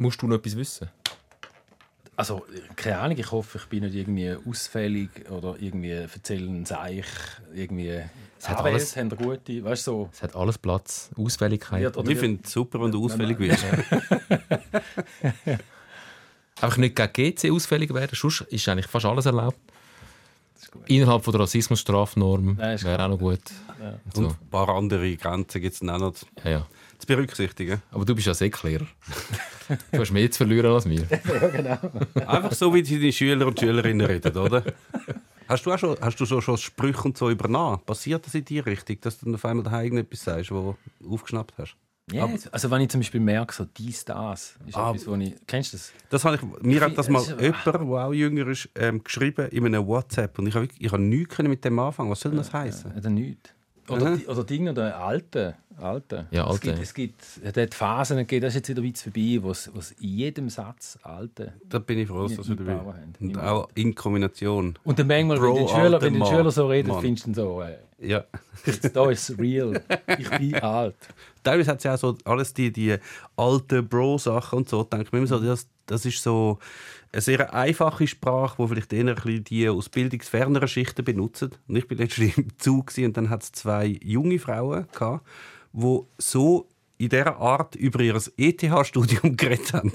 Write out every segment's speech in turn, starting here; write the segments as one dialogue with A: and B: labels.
A: Musst du noch etwas wissen?
B: Also, keine Ahnung, ich hoffe, ich bin nicht irgendwie ausfällig oder irgendwie erzählen Seich, irgendwie...
A: Es hat alles-
B: haben gute, weißt so...
A: Es hat alles Platz. Ausfälligkeit.
B: Ja, oder
C: Ich finde es super, wenn du ausfällig
B: Nein,
C: wirst.
A: Einfach nicht gegen GC ausfällig werden. Sonst ist eigentlich fast alles erlaubt. Innerhalb von der Rassismusstrafnorm wäre auch noch gut.
B: Ja.
A: Und so.
C: Und ein paar andere Grenzen gibt es auch noch
A: Ja, ja.
C: Zu berücksichtigen.
A: Aber du bist ja Säcklehrer. du hast mehr zu verlieren als mir.
C: Einfach so, wie die Schüler und Schülerinnen reden, oder? Hast du auch schon, hast du so schon Sprüche und so übernommen? Passiert das in die Richtung, dass du dann auf einmal daheim etwas sagst, wo du aufgeschnappt hast?
B: Ja, also wenn ich zum Beispiel merke, so dies, das, ist
C: Ah.
B: etwas, wo ich... Kennst du das?
C: Das habe ich, mir hat das mal
B: Es ist-
C: jemand, der auch jünger ist, ähm, geschrieben in einem WhatsApp. Und ich habe, wirklich- ich habe nichts können mit dem anfangen. Was soll das heißen?
B: Oder nichts. Oder,
C: Mhm.
B: die- oder Dinge, oder alte. alte.
A: Ja,
B: Es
A: alte.
B: gibt, es gibt es hat Phasen gegeben, das ist jetzt wieder weit vorbei, wo es, in jedem Satz alte
C: Da bin ich froh, dass dabei
B: einbauen haben.
C: Und auch in Kombination.
B: Und dann manchmal,
C: Bro,
B: wenn die Schüler, wenn die. Schüler so reden,
C: Mann.
B: findest du so, äh,
C: Ja.
B: jetzt, da ist es real. Ich bin alt.
C: Teilweise hat es ja auch so alles die, die alten Bro-Sachen und so. Da denke ich mir immer so, das, das ist so eine sehr einfache Sprache, die vielleicht eher ein bisschen die aus bildungsferneren Schichten benutzen. Und ich bin letztens im Zug und dann hat es zwei junge Frauen gehabt, die so in dieser Art über ihr ETH-Studium geredet haben.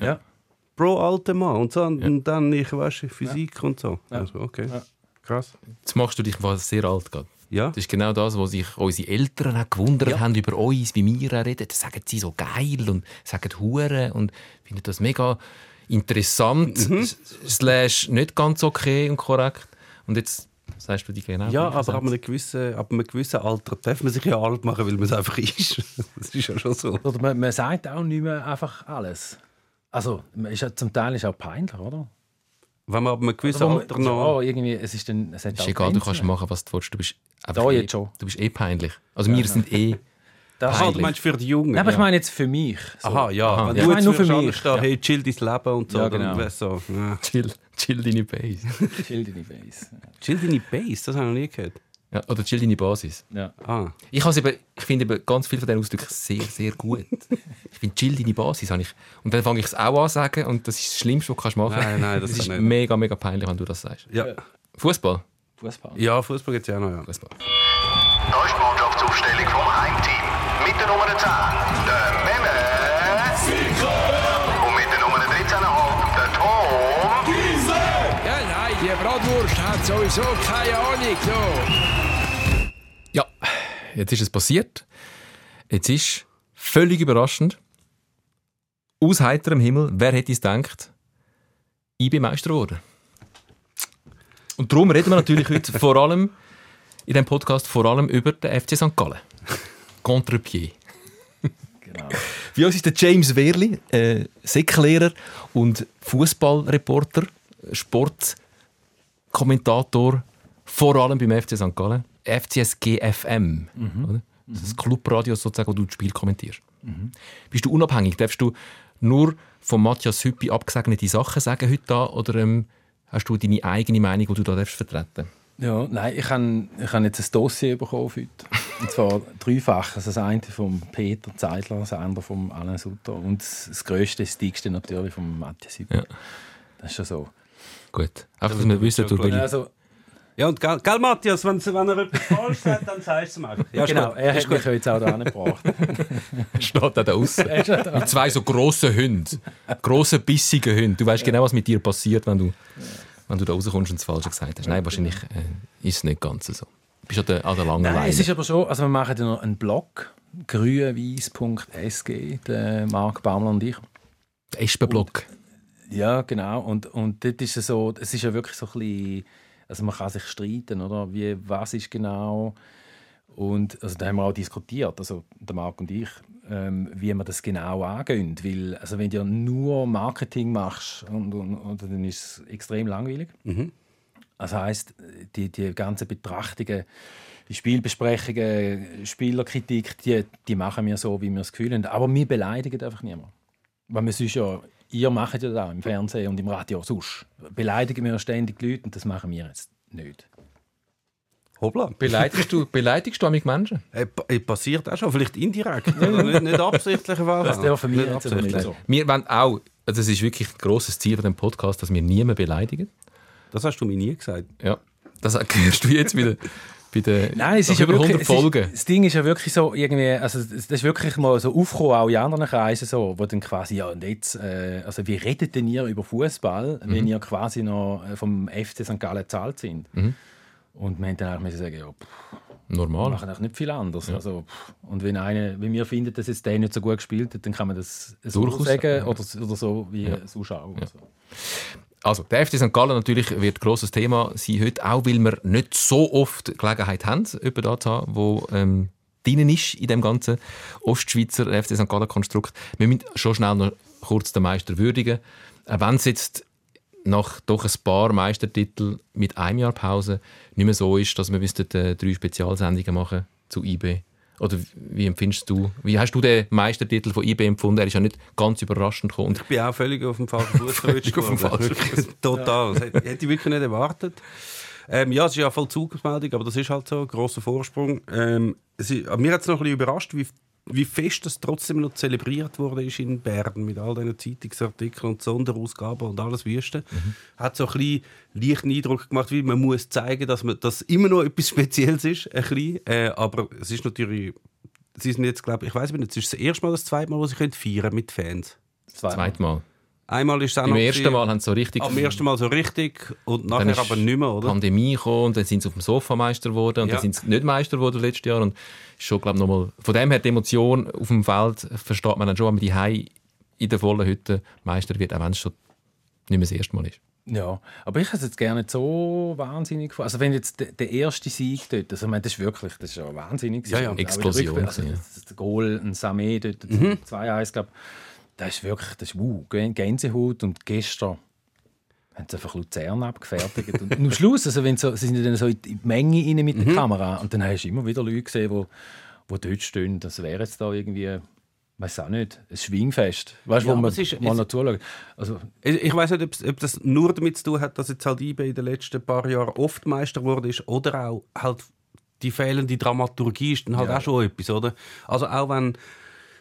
B: Ja.
C: Bro, alter Mann. Und, so, und dann, ich weiß, Physik und so.
B: Ja.
C: Also, okay.
B: Ja.
C: Krass.
A: Jetzt machst du dich sehr alt gerade.
C: Ja.
A: Das ist genau das, was sich unsere Eltern auch gewundert haben über uns, wie wir reden. Das sagen sie so geil und sagen Hure und finden das mega interessant,
C: Mhm.
A: slash nicht ganz okay und korrekt. Und jetzt sagst du die genau.
C: Ja, aber
A: Sätze.
C: ab einem, gewissen, ab einem gewissen Alter darf man sich ja alt machen, weil man es einfach ist. Das ist ja schon so.
B: Oder man, man sagt auch nicht mehr einfach alles. Also, man ist ja, zum Teil ist auch peinlich, oder?
C: Wenn man ab einem gewissen
B: Also,
C: Alter
B: ja,
C: noch...
B: irgendwie, es ist dann, es
A: ist egal, du
B: Grenzen.
A: kannst machen, was du willst. Du bist einfach
B: Da
A: eh,
B: jetzt schon.
A: Du bist eh peinlich. Also wir sind eh
B: Das,
C: Aha, du meinst für die Jungen?
B: Nein, aber ich meine jetzt für mich. So.
C: Aha, ja.
A: Aha.
C: Wenn
B: Ja,
C: du
B: ich meine
C: jetzt
B: nur für mich. Ja.
C: hey, chill dein Leben und so,
B: Ja,
C: dann
B: genau.
C: wär's so. Ja.
A: chill, chill deine Base.
B: Chill deine Base.
C: Chill deine Base, das habe ich noch nie gehört.
A: Ja, oder chill deine Basis.
B: Ja.
C: Ah.
A: Ich, eben, ich finde eben ganz viele von diesen Ausdrücken sehr, sehr gut. ich finde chill deine Basis. habe Ich, und dann fange ich es auch an zu sagen und das ist das Schlimmste, was du kannst machen
C: Nein, nein, das
A: das ist
C: nicht.
A: mega, mega peinlich, wenn du das sagst.
C: Ja,
A: Fußball.
B: Fußball.
C: ja Fußball gibt es ja auch noch. Ja.
A: Fußball.
D: Da ist die Mannschaftsaufstellung vom Mit der Nummer 10, der Memme. Und mit der Nummer 13,5, der Tom.
E: Ja, nein, die Bratwurst hat sowieso keine Ahnung. So.
A: Ja, jetzt ist es passiert. Jetzt ist völlig überraschend, aus heiterem Himmel, wer hätte es gedacht, ich bin Meister geworden. Und darum reden wir natürlich heute vor allem in diesem Podcast vor allem über den FC St. Gallen. Contre-Pied.
B: Genau.
A: Bei uns ist der James Wehrli, äh, Säcklehrer und Fußballreporter, Sportkommentator, vor allem beim FC St. Gallen. FCSG FM. Oder? Das ist das Clubradio sozusagen, wo du das Spiel kommentierst. Bist du unabhängig? Darfst du nur von Matthias Hüppi abgesegnete Sachen sagen heute da, oder ähm, hast du deine eigene Meinung, die du da darfst vertreten
B: Ja, nein, ich habe ich hab jetzt ein Dossier bekommen für heute. Und zwar dreifach. Also das eine vom Peter Zeidler, das andere vom Alain Sutter und das grösste, das dickste natürlich vom Matthias Hüppi.
A: Ja.
B: Das ist schon so.
A: Gut. Einfach, dass wir wissen, du Billy.
B: Also,
C: Ja, und gell, gell Matthias, wenn, wenn er etwas falsch sagt, dann sagst du es mal. Ja,
B: genau,
C: gut.
B: er hat mich ja jetzt auch da gebracht.
A: steht auch da draussen. Mit zwei so grossen Hunden. Grossen, bissigen Hunden. Du weißt genau, was mit dir passiert, wenn du, wenn du da rauskommst und das Falsche gesagt hast. Nein, wahrscheinlich äh, ist es nicht ganz so. Du bist an der, an der langen
B: Nein,
A: Leine.
B: es ist aber schon, also wir machen ja noch einen Blog, grünweiss.sg, der Marc Baumler und ich.
A: Der Espenblock.
B: Ja, genau. Und, und dort ist es so, es ist ja wirklich so ein bisschen, also man kann sich streiten, oder? Wie, was ist genau? Und also da haben wir auch diskutiert, also der Marc und ich, ähm, wie man das genau angehen. Weil, also wenn du nur Marketing machst, und, und, und, dann ist es extrem langweilig. Das heißt, die, die ganzen Betrachtungen, die Spielbesprechungen, Spielerkritik, die, die machen wir so, wie wir das Gefühl haben. Aber wir beleidigen einfach niemanden. Weil wir sonst ja, ihr macht ja das im Fernsehen und im Radio sonst. Beleidigen wir ständig die Leute und das machen wir jetzt nicht.
C: Hoppla.
A: Beleidigst du, beleidigst du amig Menschen?
C: Äh, äh, passiert auch schon, vielleicht indirekt. nicht, nicht absichtlich.
B: Das darf für mich
C: Nicht absichtlich.
B: so.
A: Wir wollen auch, also es ist wirklich ein grosses Ziel von dem Podcast, dass wir niemanden beleidigen.
C: Das hast du mir nie gesagt.
A: Ja. Das hörst du jetzt wieder bei den
B: Nein, es ist ja
A: über
B: wirklich,
A: 100
B: es
A: Folgen.
B: Ist, das Ding ist ja wirklich so, irgendwie, also das ist wirklich mal so aufgekommen, auch in anderen Kreisen so, wo dann quasi, ja und jetzt, äh, also wie redet denn ihr über Fußball,
A: Mhm.
B: wenn ihr quasi noch äh, vom FC St. Gallen gezahlt sind?
A: Mhm.
B: Und wir haben dann auch müssen sagen, ja, pff, wir
A: Normal.
B: machen eigentlich nicht viel anders. Also, pff, und wenn einer, wenn wir finden, dass jetzt der nicht so gut gespielt hat, dann kann man das so
A: Durchaus,
B: sagen
A: ja.
B: oder, oder so wie ja. Zuschauer. oder So.
A: Also, der FC St. Gallen natürlich wird ein grosses Thema sein heute, auch weil wir nicht so oft Gelegenheit haben, jemanden da zu haben, wo ähm, drin ist in dem ganzen Ostschweizer FC St. Gallen-Konstrukt. Wir müssen schon schnell noch kurz den Meister würdigen. Auch wenn es jetzt nach doch ein paar Meistertitel mit einem Jahr Pause nicht mehr so ist, dass wir bis äh, drei Spezialsendungen machen zu IB. Oder wie empfindest du, wie hast du den Meistertitel von IB empfunden? Er ist ja nicht ganz überraschend gekommen.
C: Ich bin auch völlig auf dem falschen Fuß
A: auf dem falschen
C: Total. Das hätte ich wirklich nicht erwartet. Ähm, ja, es ist ja Vollzugsmeldung, aber das ist halt so, ein grosser Vorsprung. Ähm, ist, mir hat es noch ein bisschen überrascht, wie, wie fest das trotzdem noch zelebriert wurde ist in Bern mit all diesen Zeitungsartikeln und Sonderausgaben und alles Wüste. Hat so ein bisschen leichten Eindruck gemacht, wie man muss zeigen, dass man das immer noch etwas Spezielles ist, ein bisschen. Äh, aber es ist natürlich, sie sind jetzt, glaube ich, ich weiß nicht, es ist das erste Mal, das zweite Mal, wo sie können feiern mit Fans.
B: Zweimal.
A: Zweimal.
C: Einmal ist es auch
A: Beim
C: noch
A: ersten
C: gewesen-
A: Mal haben sie so richtig
C: am ersten Mal so richtig und
A: Dann
C: nachher
A: ist
C: aber nicht mehr,
A: die
C: oder?
A: Pandemie gekommen und dann sind sie auf dem Sofa Meister geworden und
C: Ja.
A: dann sind sie nicht Meister geworden letztes Jahr und schon glaube nochmal von dem her die Emotion auf dem Feld versteht man dann schon, wenn man die Hei in der vollen Hütte Meister wird, auch wenn es schon nicht mehr das erste Mal ist.
B: Ja, aber ich hätte es jetzt gerne nicht so wahnsinnig gefunden. Also wenn jetzt der, der erste Sieg dort, also ich meine, das ist wirklich, das ist ja wahnsinnig.
C: Ja, ja.
A: Explosion,
B: Also,
A: ja.
B: das, Goal, ein Samé dort,
C: Mhm.
B: 2-1, glaube das ist wirklich, das ist wow, Gänsehaut und gestern haben sie einfach Luzern abgefertigt. und am Schluss, also wenn so, sie sind dann so in die Menge rein mit der
C: Mhm.
B: Kamera und dann hast du immer wieder Leute gesehen, die, die dort stehen. Das wäre jetzt da irgendwie, weiß auch nicht, ein Schwingfest. Weißt du,
C: Ja,
B: wo man
C: ist-
B: mal noch zuschaut. Also,
C: Ich, ich weiß nicht, ob das nur damit zu tun hat, dass jetzt halt IB in den letzten paar Jahren oft Meister geworden ist oder auch halt die fehlende Dramaturgie ist dann halt auch schon etwas, oder? Also auch wenn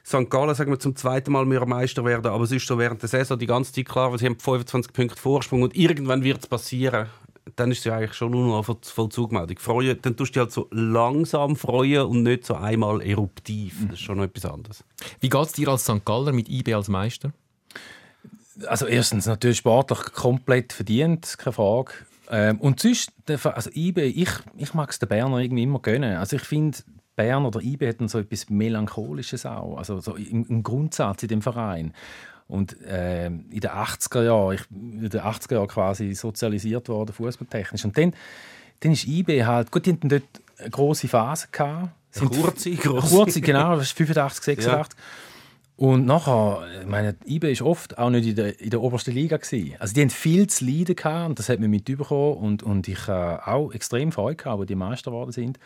C: St. Gallen sagen wir, zum zweiten Mal mehr Meister werden, aber es ist so während der Saison die ganze Zeit klar, weil sie haben 25 Punkte Vorsprung und irgendwann wird es passieren. Dann ist es ja eigentlich schon nur noch Voll- Vollzugmeldung. Freuen, dann tust du dich halt so langsam freuen und nicht so einmal eruptiv. Das ist schon noch etwas anderes.
A: Wie geht es dir als St. Galler mit IB als Meister?
B: Also erstens natürlich sportlich komplett verdient, keine Frage. Ähm, und sonst, also IB, ich, ich mag es den Berner irgendwie immer gönnen. Also ich finde, Bern oder IB hätten so etwas Melancholisches auch, also so im, Grundsatz in dem Verein. Und ähm, in den 80er Jahren, ich bin in den 80er Jahren quasi sozialisiert worden, fußballtechnisch. Und dann, dann ist IB halt, gut, die hatten dort eine grosse Phase gehabt. Sind
C: kurze, grosse.
B: Kurze, genau, das ist 85, 86. Und nachher, ich meine, IB ist oft auch nicht in der, in der obersten Liga gewesen. Also die haben viel zu leiden gehabt und das hat man mitbekommen und, und ich habe auch extrem Freude gehabt, wo die Meister geworden sind.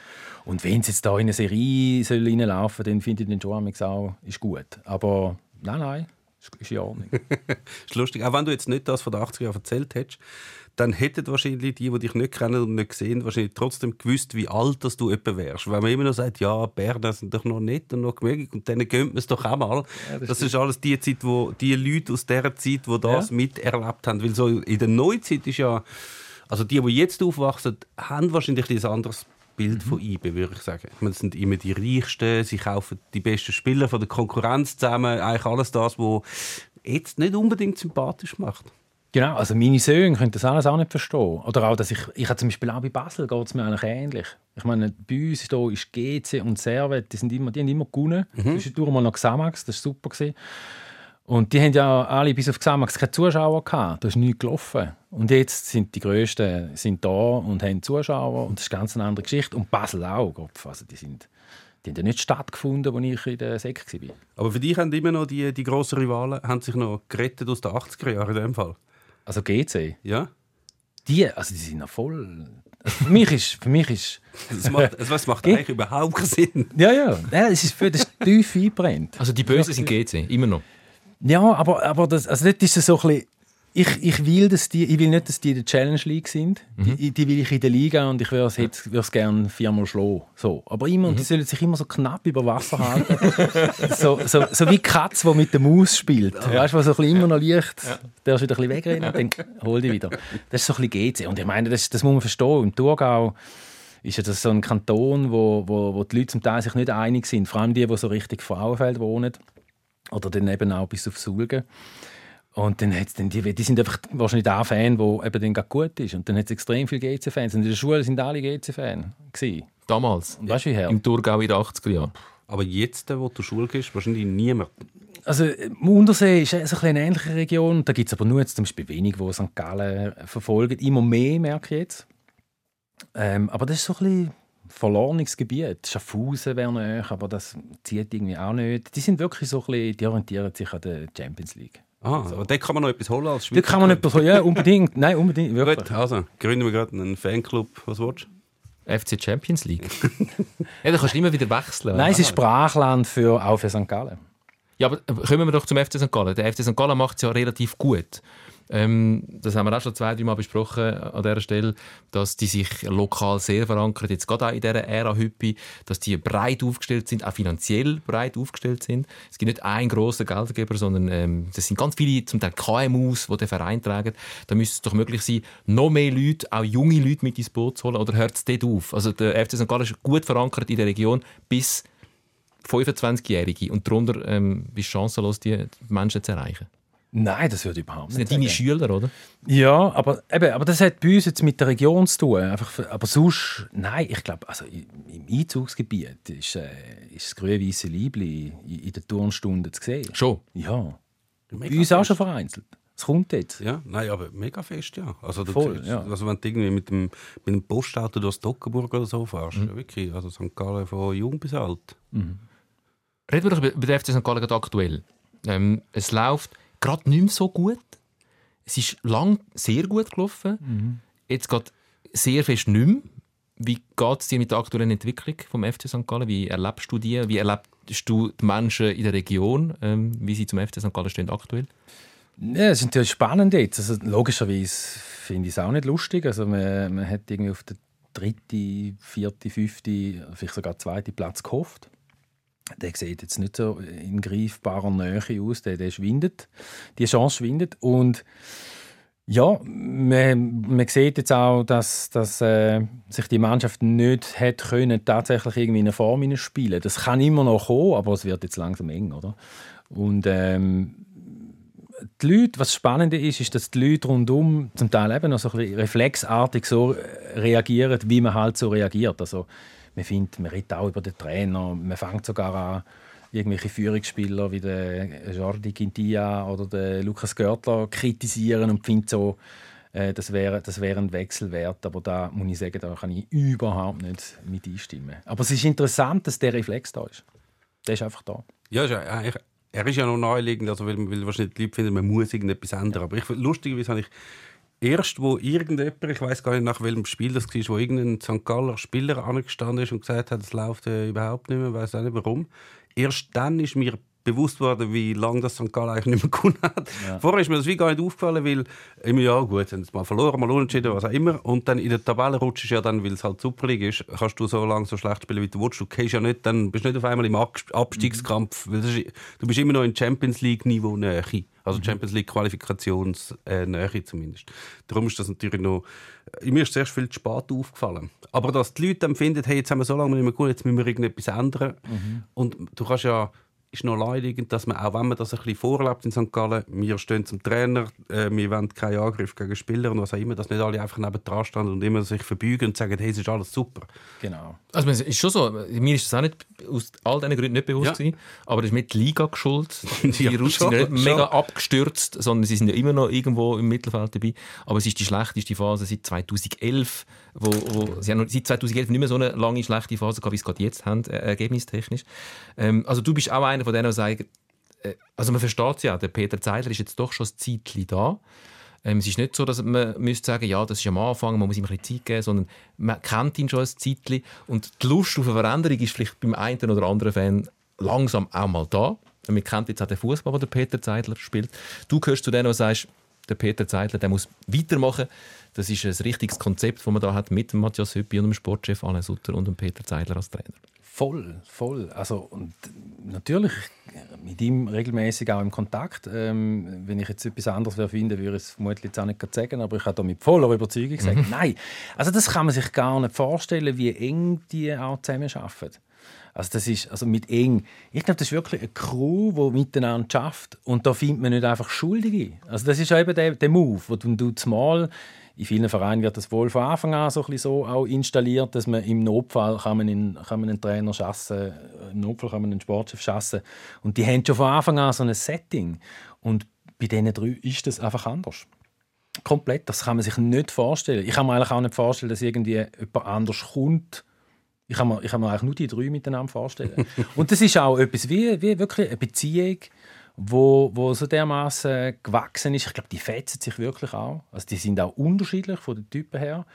B: Und wenn sie jetzt da in eine Serie soll reinlaufen, dann finde ich den schon auch ist gut. Aber nein, nein, ist, ist in Ordnung.
C: ist lustig. Auch wenn du jetzt nicht das von den 80er Jahren erzählt hättest, dann hätten wahrscheinlich die, die dich nicht kennen und nicht sehen, wahrscheinlich trotzdem gewusst, wie alt dass du etwa wärst. Weil man immer noch sagt, ja, Berner sind doch noch nett und noch gemütlich und denen gönnt man es doch auch mal. das ist alles die Zeit, wo die Leute aus dieser Zeit, die das
B: Ja.
C: miterlebt haben. Weil so in der Neuzeit ist ja, also die, die jetzt aufwachsen, haben wahrscheinlich ein anderes Bild von IB, würde ich sagen. Ich meine, das sind immer die Reichsten, sie kaufen die besten Spieler von der Konkurrenz zusammen, eigentlich alles das, was jetzt nicht unbedingt sympathisch macht.
B: Genau, also meine Söhne können das alles auch nicht verstehen. Oder auch, dass ich, ich habe zum Beispiel auch bei Basel geht es mir eigentlich ähnlich. Ich meine, bei uns da ist GC und Servet, die, sind immer, die haben immer gewonnen. Zwischendurch mal noch Xamax, das war super. Gewesen. Und die haben ja alle bis auf Xamax keine Zuschauer gehabt. Da ist nichts gelaufen. Und jetzt sind die Größten sind da und haben Zuschauer. Und das ist ganz eine andere Geschichte. Und Basel auch. Gott, Also die, sind, die haben ja nicht stattgefunden, als ich in der Sek war.
C: Aber für dich haben immer noch die, die grossen Rivalen haben sich noch gerettet aus den 80er Jahren in dem Fall.
B: Also GC,
C: Ja?
B: die, also die sind noch voll... Also für mich ist... Für mich ist
C: Das macht, das macht eigentlich überhaupt keinen Sinn.
B: Ja, ja. ja es ist für das ist tief eingebrennt.
A: Also die Bösen sind GC, immer noch.
B: Ja, aber, aber das, also dort ist es so ein bisschen, ich, ich, will, dass die, ich will nicht, dass die in der Challenge League sind. Die, die will ich in der Liga und ich würde es gerne viermal schlagen. So. Aber immer, und die sollen sich immer so knapp über Wasser halten. so, so, so wie Katz, die mit der Maus spielt. Weißt du, was so ein bisschen immer noch leicht, der ist wieder ein bisschen wegrennen und dann hol die wieder. Das ist so ein bisschen GC. Und ich meine, das, das muss man verstehen. Im Thurgau ist ja das so ein Kanton, wo, wo, wo die Leute zum Teil sich nicht einig sind. Vor allem die, die so richtig Frauenfeld wohnen. Oder dann eben auch bis auf Sulgen. Und dann hat's dann die, die sind einfach wahrscheinlich der Fan, der eben dann gut ist. Und dann hat es extrem viele GC-Fans. Und in der Schule sind alle GC-Fan.
A: Damals.
B: Und weißt du, wie her?
A: Im Thurgau in den 80er Jahren.
C: Aber jetzt, wo du zur Schule gehst, wahrscheinlich niemand.
B: Also, im Untersee ist so eine ähnliche Region. Da gibt es aber nur jetzt zum Beispiel wenig, die St. Gallen verfolgen. Immer mehr, merke ich jetzt. Ähm, aber das ist so ein bisschen verlorenes Gebiet. Schaffhausen wäre näher, aber das zieht irgendwie auch nicht. Die sind wirklich so ein bisschen, die orientieren sich an der Champions League.
C: Ah, aber da kann man noch etwas holen als
B: Da
C: Schweizer.
B: kann man etwas so, ja, unbedingt. Nein, unbedingt, wirklich.
C: Gut, also gründen wir gerade einen Fanclub. Was willst du?
A: FC Champions League. ja, da kannst du immer wieder wechseln.
B: Nein, es ist Sprachland für, auch für St. Gallen.
A: Ja, aber kommen wir doch zum FC St. Gallen. Der FC St. Gallen macht es ja relativ gut. Ähm, das haben wir auch schon zwei, drei Mal besprochen an dieser Stelle, dass die sich lokal sehr verankern, jetzt gerade auch in dieser Ära Hüppi, dass die breit aufgestellt sind, auch finanziell breit aufgestellt sind. Es gibt nicht einen grossen Geldgeber, sondern ähm, sind ganz viele, zum Teil KMUs, die den Verein tragen. Da müsste es doch möglich sein, noch mehr Leute, auch junge Leute mit ins Boot zu holen, oder hört es dort auf? Also der FC St. Gallen ist gut verankert in der Region bis 25-Jährige und darunter ähm, bist du chancenlos, die Menschen zu erreichen.
B: Nein, das würde ich überhaupt
A: Das
B: nicht
A: sind deine
B: sagen.
A: Schüler, oder?
B: Ja, aber, eben, aber das hat bei uns jetzt mit der Region zu tun. Einfach, für- aber sonst, nein, ich glaube, also im Einzugsgebiet ist, äh, ist das grün-weisse Liebli in, in den Turnstunden zu sehen.
A: Schon.
B: Ja. Bei uns auch schon vereinzelt. Es kommt jetzt.
C: Ja, nein, aber mega fest, ja. Also, du
B: Voll,
C: siehst-
B: ja.
C: also wenn du irgendwie mit dem, mit dem Postauto durch Stockenburg oder so fährst,
B: Mhm.
C: ja, wirklich, also St. Gallen von jung bis alt.
A: Reden wir doch über den FC St. Gallen aktuell. Ähm, es läuft gerade nicht mehr so gut. Es ist lang sehr gut gelaufen. Jetzt geht sehr fest nicht mehr. Wie geht es dir mit der aktuellen Entwicklung vom FC St. Gallen? Wie erlebst du die? Wie erlebst du die Menschen in der Region, ähm, wie sie zum FC St. Gallen stehen aktuell?
B: Ja, es ist natürlich spannend jetzt. Also, logischerweise finde ich es auch nicht lustig. Also, man, man hat irgendwie auf den dritten, vierten, fünften, vielleicht sogar zweiten Platz gehofft. Der sieht jetzt nicht so in greifbarer Nähe aus. Der, der schwindet. Die Chance schwindet. Und ja, man, man sieht jetzt auch, dass, dass äh, sich die Mannschaft nicht hat können, tatsächlich irgendwie in eine Form spielen. Das kann immer noch kommen, aber es wird jetzt langsam eng, oder? Und ähm, die Leute, was spannend ist, ist, dass die Leute rundum zum Teil eben noch so ein reflexartig so reagieren, wie man halt so reagiert. Also man findet, man redet auch über den Trainer, man fängt sogar an, irgendwelche Führungsspieler wie der Jordi Quintilla oder der Lukas Görtler kritisieren und findet so, äh, das wäre, das wäre ein Wechsel wert. Aber da muss ich sagen, da kann ich überhaupt nicht mit einstimmen. Aber es ist interessant, dass der Reflex da ist. Der ist einfach da.
C: Ja, ja er ist ja noch naheliegend, also weil, weil wahrscheinlich die Leute finden, man muss irgendetwas ändern. Aber ich, lustigerweise habe ich erst, wo irgendjemand, ich weiß gar nicht nach welchem Spiel das war, wo irgendein St. Galler Spieler angestanden ist und gesagt hat, es läuft äh, überhaupt nicht mehr, weiß auch nicht warum. Erst dann ist mir bewusst worden, wie lange das St. Gallen eigentlich nicht mehr gewonnen hat. Vorher ist mir das wie gar nicht aufgefallen, weil immer, ja gut, sie haben es mal verloren, mal unentschieden, was auch immer. Und dann in der Tabelle rutschst du ja dann, weil es halt Superliga ist, kannst du so lange so schlecht spielen, wie du willst. Du gehst ja nicht, dann bist du nicht auf einmal im Ab- Abstiegskampf. Weil das ist, du bist immer noch in Champions League-Niveau nähe. Also Champions League Qualifikations äh, zumindest. Darum ist das natürlich noch. äh, Mir ist zuerst viel zu spät aufgefallen. Aber dass die Leute dann finden, hey, jetzt haben wir so lange nicht mehr gut, jetzt müssen wir irgendetwas ändern. Und du kannst ja ist noch leidigend, dass man, auch wenn man das ein bisschen vorlebt in St. Gallen, wir stehen zum Trainer, äh, wir wollen keinen Angriff gegen Spieler und was auch immer, dass nicht alle einfach neben dran stehen und immer sich verbeugen und sagen, hey, es ist alles super.
B: Genau.
A: Also es ist schon so, mir ist das auch nicht aus all diesen Gründen nicht bewusst
C: Ja.
A: gewesen, aber das ist mit die Liga geschuld. Die
C: Ja,
A: Russen sind nicht
C: schon.
A: mega abgestürzt, sondern sie sind ja immer noch irgendwo im Mittelfeld dabei. Aber es ist die schlechteste Phase seit 2011, wo, wo sie haben seit 2011 nicht mehr so eine lange schlechte Phase gehabt, wie sie es gerade jetzt haben, äh, ergebnistechnisch. Ähm, also du bist auch einer von denen, die sagen, äh, also man versteht es ja, der Peter Zeidler ist jetzt doch schon ein Zeitchen da. Ähm, es ist nicht so, dass man müsste sagen, ja, das ist am Anfang, man muss ihm ein bisschen Zeit geben, sondern man kennt ihn schon ein Zeitchen und die Lust auf eine Veränderung ist vielleicht beim einen oder anderen Fan langsam auch mal da. Man kennt jetzt auch den Fußball, den der Peter Zeidler spielt. Du gehörst zu denen, die sagst, der Peter Zeidler, der muss weitermachen. Das ist ein richtiges Konzept, das man da hat mit Matthias Hüppi und dem Sportchef Alain Sutter und dem Peter Zeidler als Trainer.
B: Voll, voll. Also, und natürlich mit ihm regelmäßig auch im Kontakt. Ähm, wenn ich jetzt etwas anderes finde, würde ich es vermutlich jetzt auch nicht sagen, aber ich habe da mit voller Überzeugung gesagt,
A: Mhm.
B: nein. Also das kann man sich gar nicht vorstellen, wie eng die auch zusammenarbeiten. Also das ist also mit eng. Ich glaube, das ist wirklich eine Crew, die miteinander schafft und da findet man nicht einfach Schuldige. Also das ist eben der, der Move, wo du, du zumal in vielen Vereinen wird das wohl von Anfang an so, ein bisschen so auch installiert, dass man im Notfall kann man, in, kann man einen Trainer schassen, im Notfall kann man einen Sportchef schassen. Und die haben schon von Anfang an so ein Setting. Und bei diesen drei ist das einfach anders. Komplett. Das kann man sich nicht vorstellen. Ich kann mir eigentlich auch nicht vorstellen, dass irgendwie jemand anders kommt. Ich kann mir, ich kann mir eigentlich nur die drei miteinander vorstellen. Und das ist auch etwas wie, wie wirklich eine Beziehung, wo, wo so dermaßen gewachsen ist. Ich glaube, die fetzen sich wirklich auch. Also die sind auch unterschiedlich von den Typen her.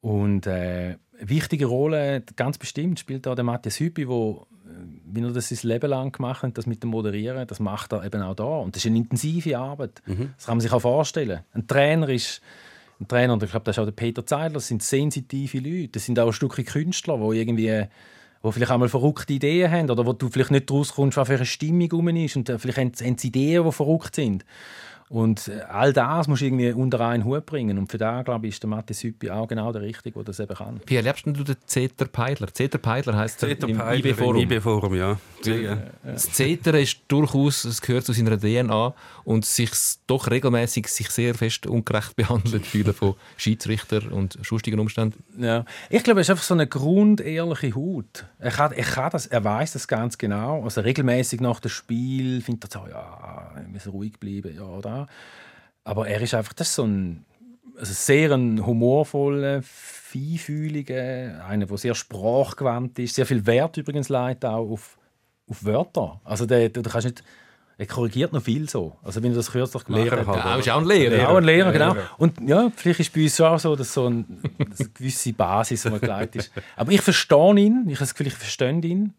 B: Und äh, eine wichtige Rolle, ganz bestimmt, spielt da der Matthias Hüppi, wo äh, wie er das sein Leben lang gemacht hat, das mit dem Moderieren, das macht er eben auch da. Und das ist eine intensive Arbeit. Das kann man sich auch vorstellen. Ein Trainer ist ein Trainer, und ich glaube, das ist auch der Peter Zeidler, das sind sensitive Leute. Das sind auch ein Stückchen Künstler, die irgendwie wo vielleicht auch mal verrückte Ideen haben oder wo du vielleicht nicht rauskommst, was für eine Stimmung rum ist und äh, vielleicht haben sie Ideen, die verrückt sind. Und äh, all das musst du irgendwie unter einen Hut bringen. Und für da glaube ich, ist der Matthias Hüppi auch genau der Richtige, der das eben kann.
A: Wie erlebst du den Zeter Peidler? Zeter Peidler heisst er
C: Zeter
A: im IB-Forum.
C: IB-Forum, ja.
A: Das Zeter ist durchaus, es gehört zu seiner DNA und sich doch regelmäßig sich sehr fest ungerecht behandelt fühlen von Schiedsrichter und sonstigen Umständen.
B: Ja. Ich glaube, es ist einfach so eine grundehrliche Haut. Er, kann, er, kann das, er weiß das ganz genau. Also regelmäßig nach dem Spiel findet er so, ja, wir müssen ruhig bleiben, ja, Aber er ist einfach, das ist so ein also sehr ein humorvoller, feinfühliger, einer, der sehr sprachgewandt ist, sehr viel Wert übrigens legt auch auf, auf Wörter. Also der, der, der kannst nicht, er korrigiert noch viel so. Also wenn er das kürzlich gemacht
C: Lehrer
B: hat.
C: halt.
A: Ja, ist auch ein Lehrer.
B: Ja, auch ein Lehrer, genau. Und ja, vielleicht ist bei uns auch so, dass so ein, dass eine gewisse Basis, die man geleitet ist. Aber ich verstehe ihn, ich habe das Gefühl, ich verstehe ihn.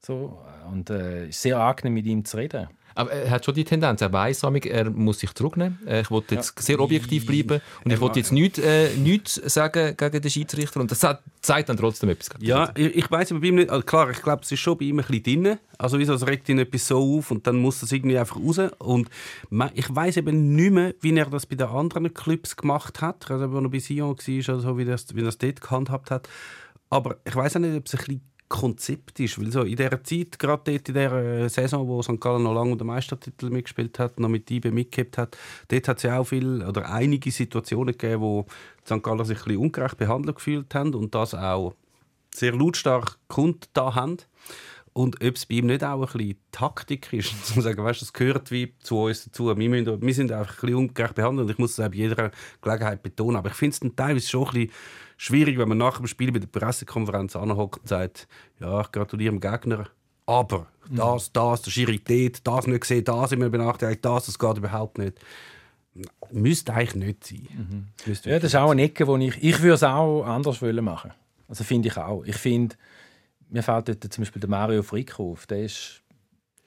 B: So, und äh, es ist sehr angenehm, mit ihm zu reden.
A: Aber er hat schon die Tendenz, er weiss, amig, er muss sich zurücknehmen. Äh, Ich wollte jetzt sehr objektiv bleiben und ich wollte jetzt nichts, äh, nichts sagen gegen den Schiedsrichter und das zeigt dann trotzdem etwas.
C: Ja, ich, ich weiß aber bei ihm nicht. Also klar, ich glaube, es ist schon bei ihm ein bisschen drin. Also wieso, es regt ihn etwas so auf und dann muss das irgendwie einfach raus. Und ich weiß eben nicht mehr, wie er das bei den anderen Clubs gemacht hat. Also, wenn er bei Sion war, oder so, wie, das, wie er das dort gehandhabt hat. Aber ich weiß auch nicht, ob es ein bisschen Konzept ist, weil so in dieser Zeit, gerade dort in der Saison, wo St. Gallen noch lange den Meistertitel mitgespielt hat, noch mit IBE mitgehabt hat, dort hat es ja auch viel oder einige Situationen gegeben, wo die St. Galler sich ein bisschen ungerecht behandelt gefühlt haben und das auch sehr lautstark kundgetan haben. Und ob es bei ihm nicht auch ein bisschen Taktik ist, zu sagen, weißt, das gehört wie zu uns dazu. Wir, müssen, wir sind einfach ein bisschen ungerecht behandelt und ich muss auch bei jeder Gelegenheit betonen. Aber ich finde es teilweise schon ein bisschen schwierig, wenn man nach dem Spiel bei der Pressekonferenz anhockt und sagt, ja, ich gratuliere dem Gegner, aber das, das, der Schirität, das nicht gesehen, das immer benachteiligt, das, das geht überhaupt nicht. Müsste eigentlich nicht sein. Müsste
B: Ja, das ist auch eine Ecke, wo ich, ich würde es auch anders machen. Also finde ich auch. Ich finde, mir fällt dort zum Beispiel der Mario Frick auf. Der ist,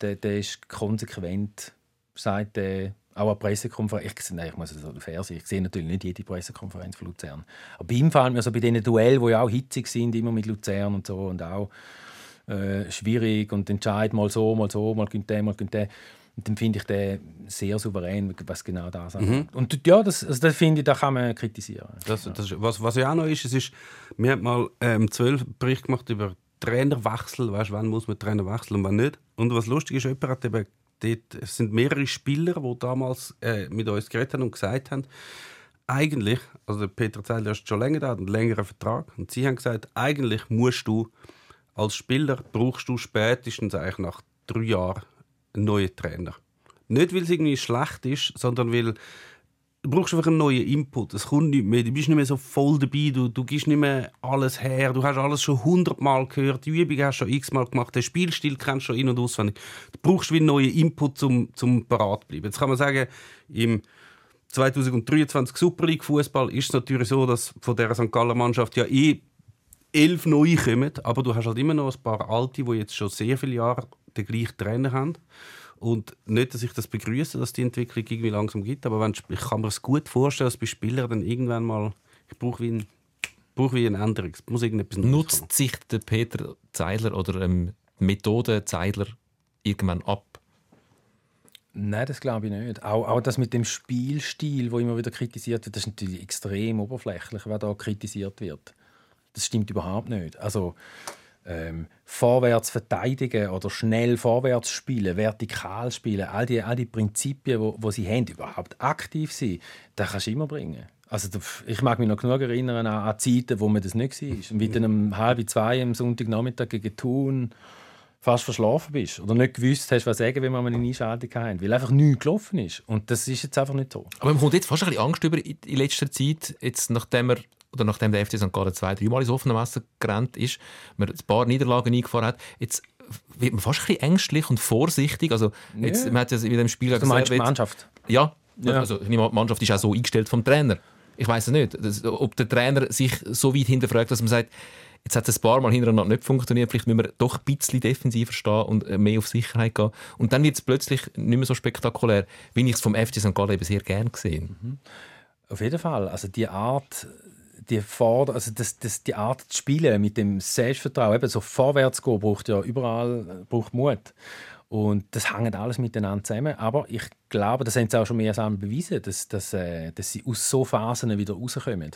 B: der, der ist konsequent, sagt äh, auch eine Pressekonferenz. Ich, nein, ich muss es fair sein. Ich sehe natürlich nicht jede Pressekonferenz von Luzern. Aber bei ihm fallen mir so bei diesen Duellen, die ja auch hitzig sind, immer mit Luzern und so und auch äh, schwierig und entscheidet mal so, mal so, mal gönnt der, mal gönnt der. Und dann finde ich den sehr souverän, was genau das angeht. Und ja, das, also das finde ich, da kann man kritisieren.
C: Das, das ist, was, was ja auch noch ist, es ist, wir haben mal ähm, zwölf Bericht gemacht über Trainerwechsel, weißt, wann muss man Trainer wechseln und wann nicht. Und was lustig ist, jemand hat eben dort, es sind mehrere Spieler, die damals äh, mit uns geredet haben und gesagt haben, eigentlich, also der Peter Zeidler ist schon länger da, hat einen längeren Vertrag, und sie haben gesagt, eigentlich musst du als Spieler, brauchst du spätestens eigentlich nach drei Jahren einen neuen Trainer. Nicht, weil es irgendwie schlecht ist, sondern weil du brauchst einfach einen neuen Input. Es kommt nicht mehr. Du bist nicht mehr so voll dabei. Du, du gibst nicht mehr alles her. Du hast alles schon hundertmal gehört. Die Übung hast du schon x-mal gemacht. Den Spielstil kennst du schon in- und auswendig. Du brauchst wie einen neuen Input, zum, zum parat zu bleiben. Jetzt kann man sagen, im 2023 Super League Fußball ist es natürlich so, dass von der St. Galler Mannschaft ja eh elf neue kommen, aber du hast halt immer noch ein paar alte, die jetzt schon sehr viele Jahre den gleichen Trainer haben. Und nicht, dass ich das begrüße, dass die Entwicklung irgendwie langsam gibt, aber wenn, ich kann mir es gut vorstellen, dass bei Spielern dann irgendwann mal, ich brauche wie, ein, brauche wie eine Änderung, es muss irgendetwas Neues kommen.
A: Nutzt sich der Peter Zeidler oder ähm, die Methode Zeidler irgendwann ab?
B: Nein, das glaube ich nicht. Auch, auch das mit dem Spielstil, wo immer wieder kritisiert wird, das ist natürlich extrem oberflächlich, was da kritisiert wird. Das stimmt überhaupt nicht. Also ähm, vorwärts verteidigen oder schnell vorwärts spielen, vertikal spielen, all die, all die Prinzipien, wo, wo sie haben, überhaupt aktiv sein, das kannst du immer bringen. Also ich mag mich noch genug erinnern an, an Zeiten, wo man das nicht war. Und wie dann um halb zwei am Sonntagnachmittag gegen Thun fast verschlafen bist oder nicht gewusst hast, was sagen, wenn wir eine Einschaltung haben, weil einfach nichts gelaufen ist. Und das ist jetzt einfach nicht so.
A: Aber man kommt jetzt fast ein bisschen Angst über in letzter Zeit, jetzt nachdem er oder nachdem der FC St. Gallen zwei, dreimal ins offene Messer gerannt ist, man ein paar Niederlagen eingefahren hat, jetzt wird man fast ein bisschen ängstlich und vorsichtig. Also jetzt,
B: Ja.
A: man hat ja in dem Spiel
B: meinst die
A: jetzt-
B: Mannschaft?
A: Ja,
B: Ja.
A: Also, die Mannschaft ist auch so eingestellt vom Trainer. Ich weiß es nicht, das, ob der Trainer sich so weit hinterfragt, dass man sagt, jetzt hat es ein paar Mal hintereinander nicht funktioniert, vielleicht müssen wir doch ein bisschen defensiver stehen und äh, mehr auf Sicherheit gehen. Und dann wird es plötzlich nicht mehr so spektakulär, wie ich es vom FC St. Gallen eben sehr gerne gesehen.
B: Auf jeden Fall. Also die Art, die, Forder also das, das, die Art zu spielen mit dem Selbstvertrauen, eben so vorwärts gehen, braucht ja überall braucht Mut. Und das hängt alles miteinander zusammen. Aber ich glaube, das haben sie auch schon mehr einmal bewiesen, dass, dass, äh, dass sie aus so Phasen wieder rauskommen.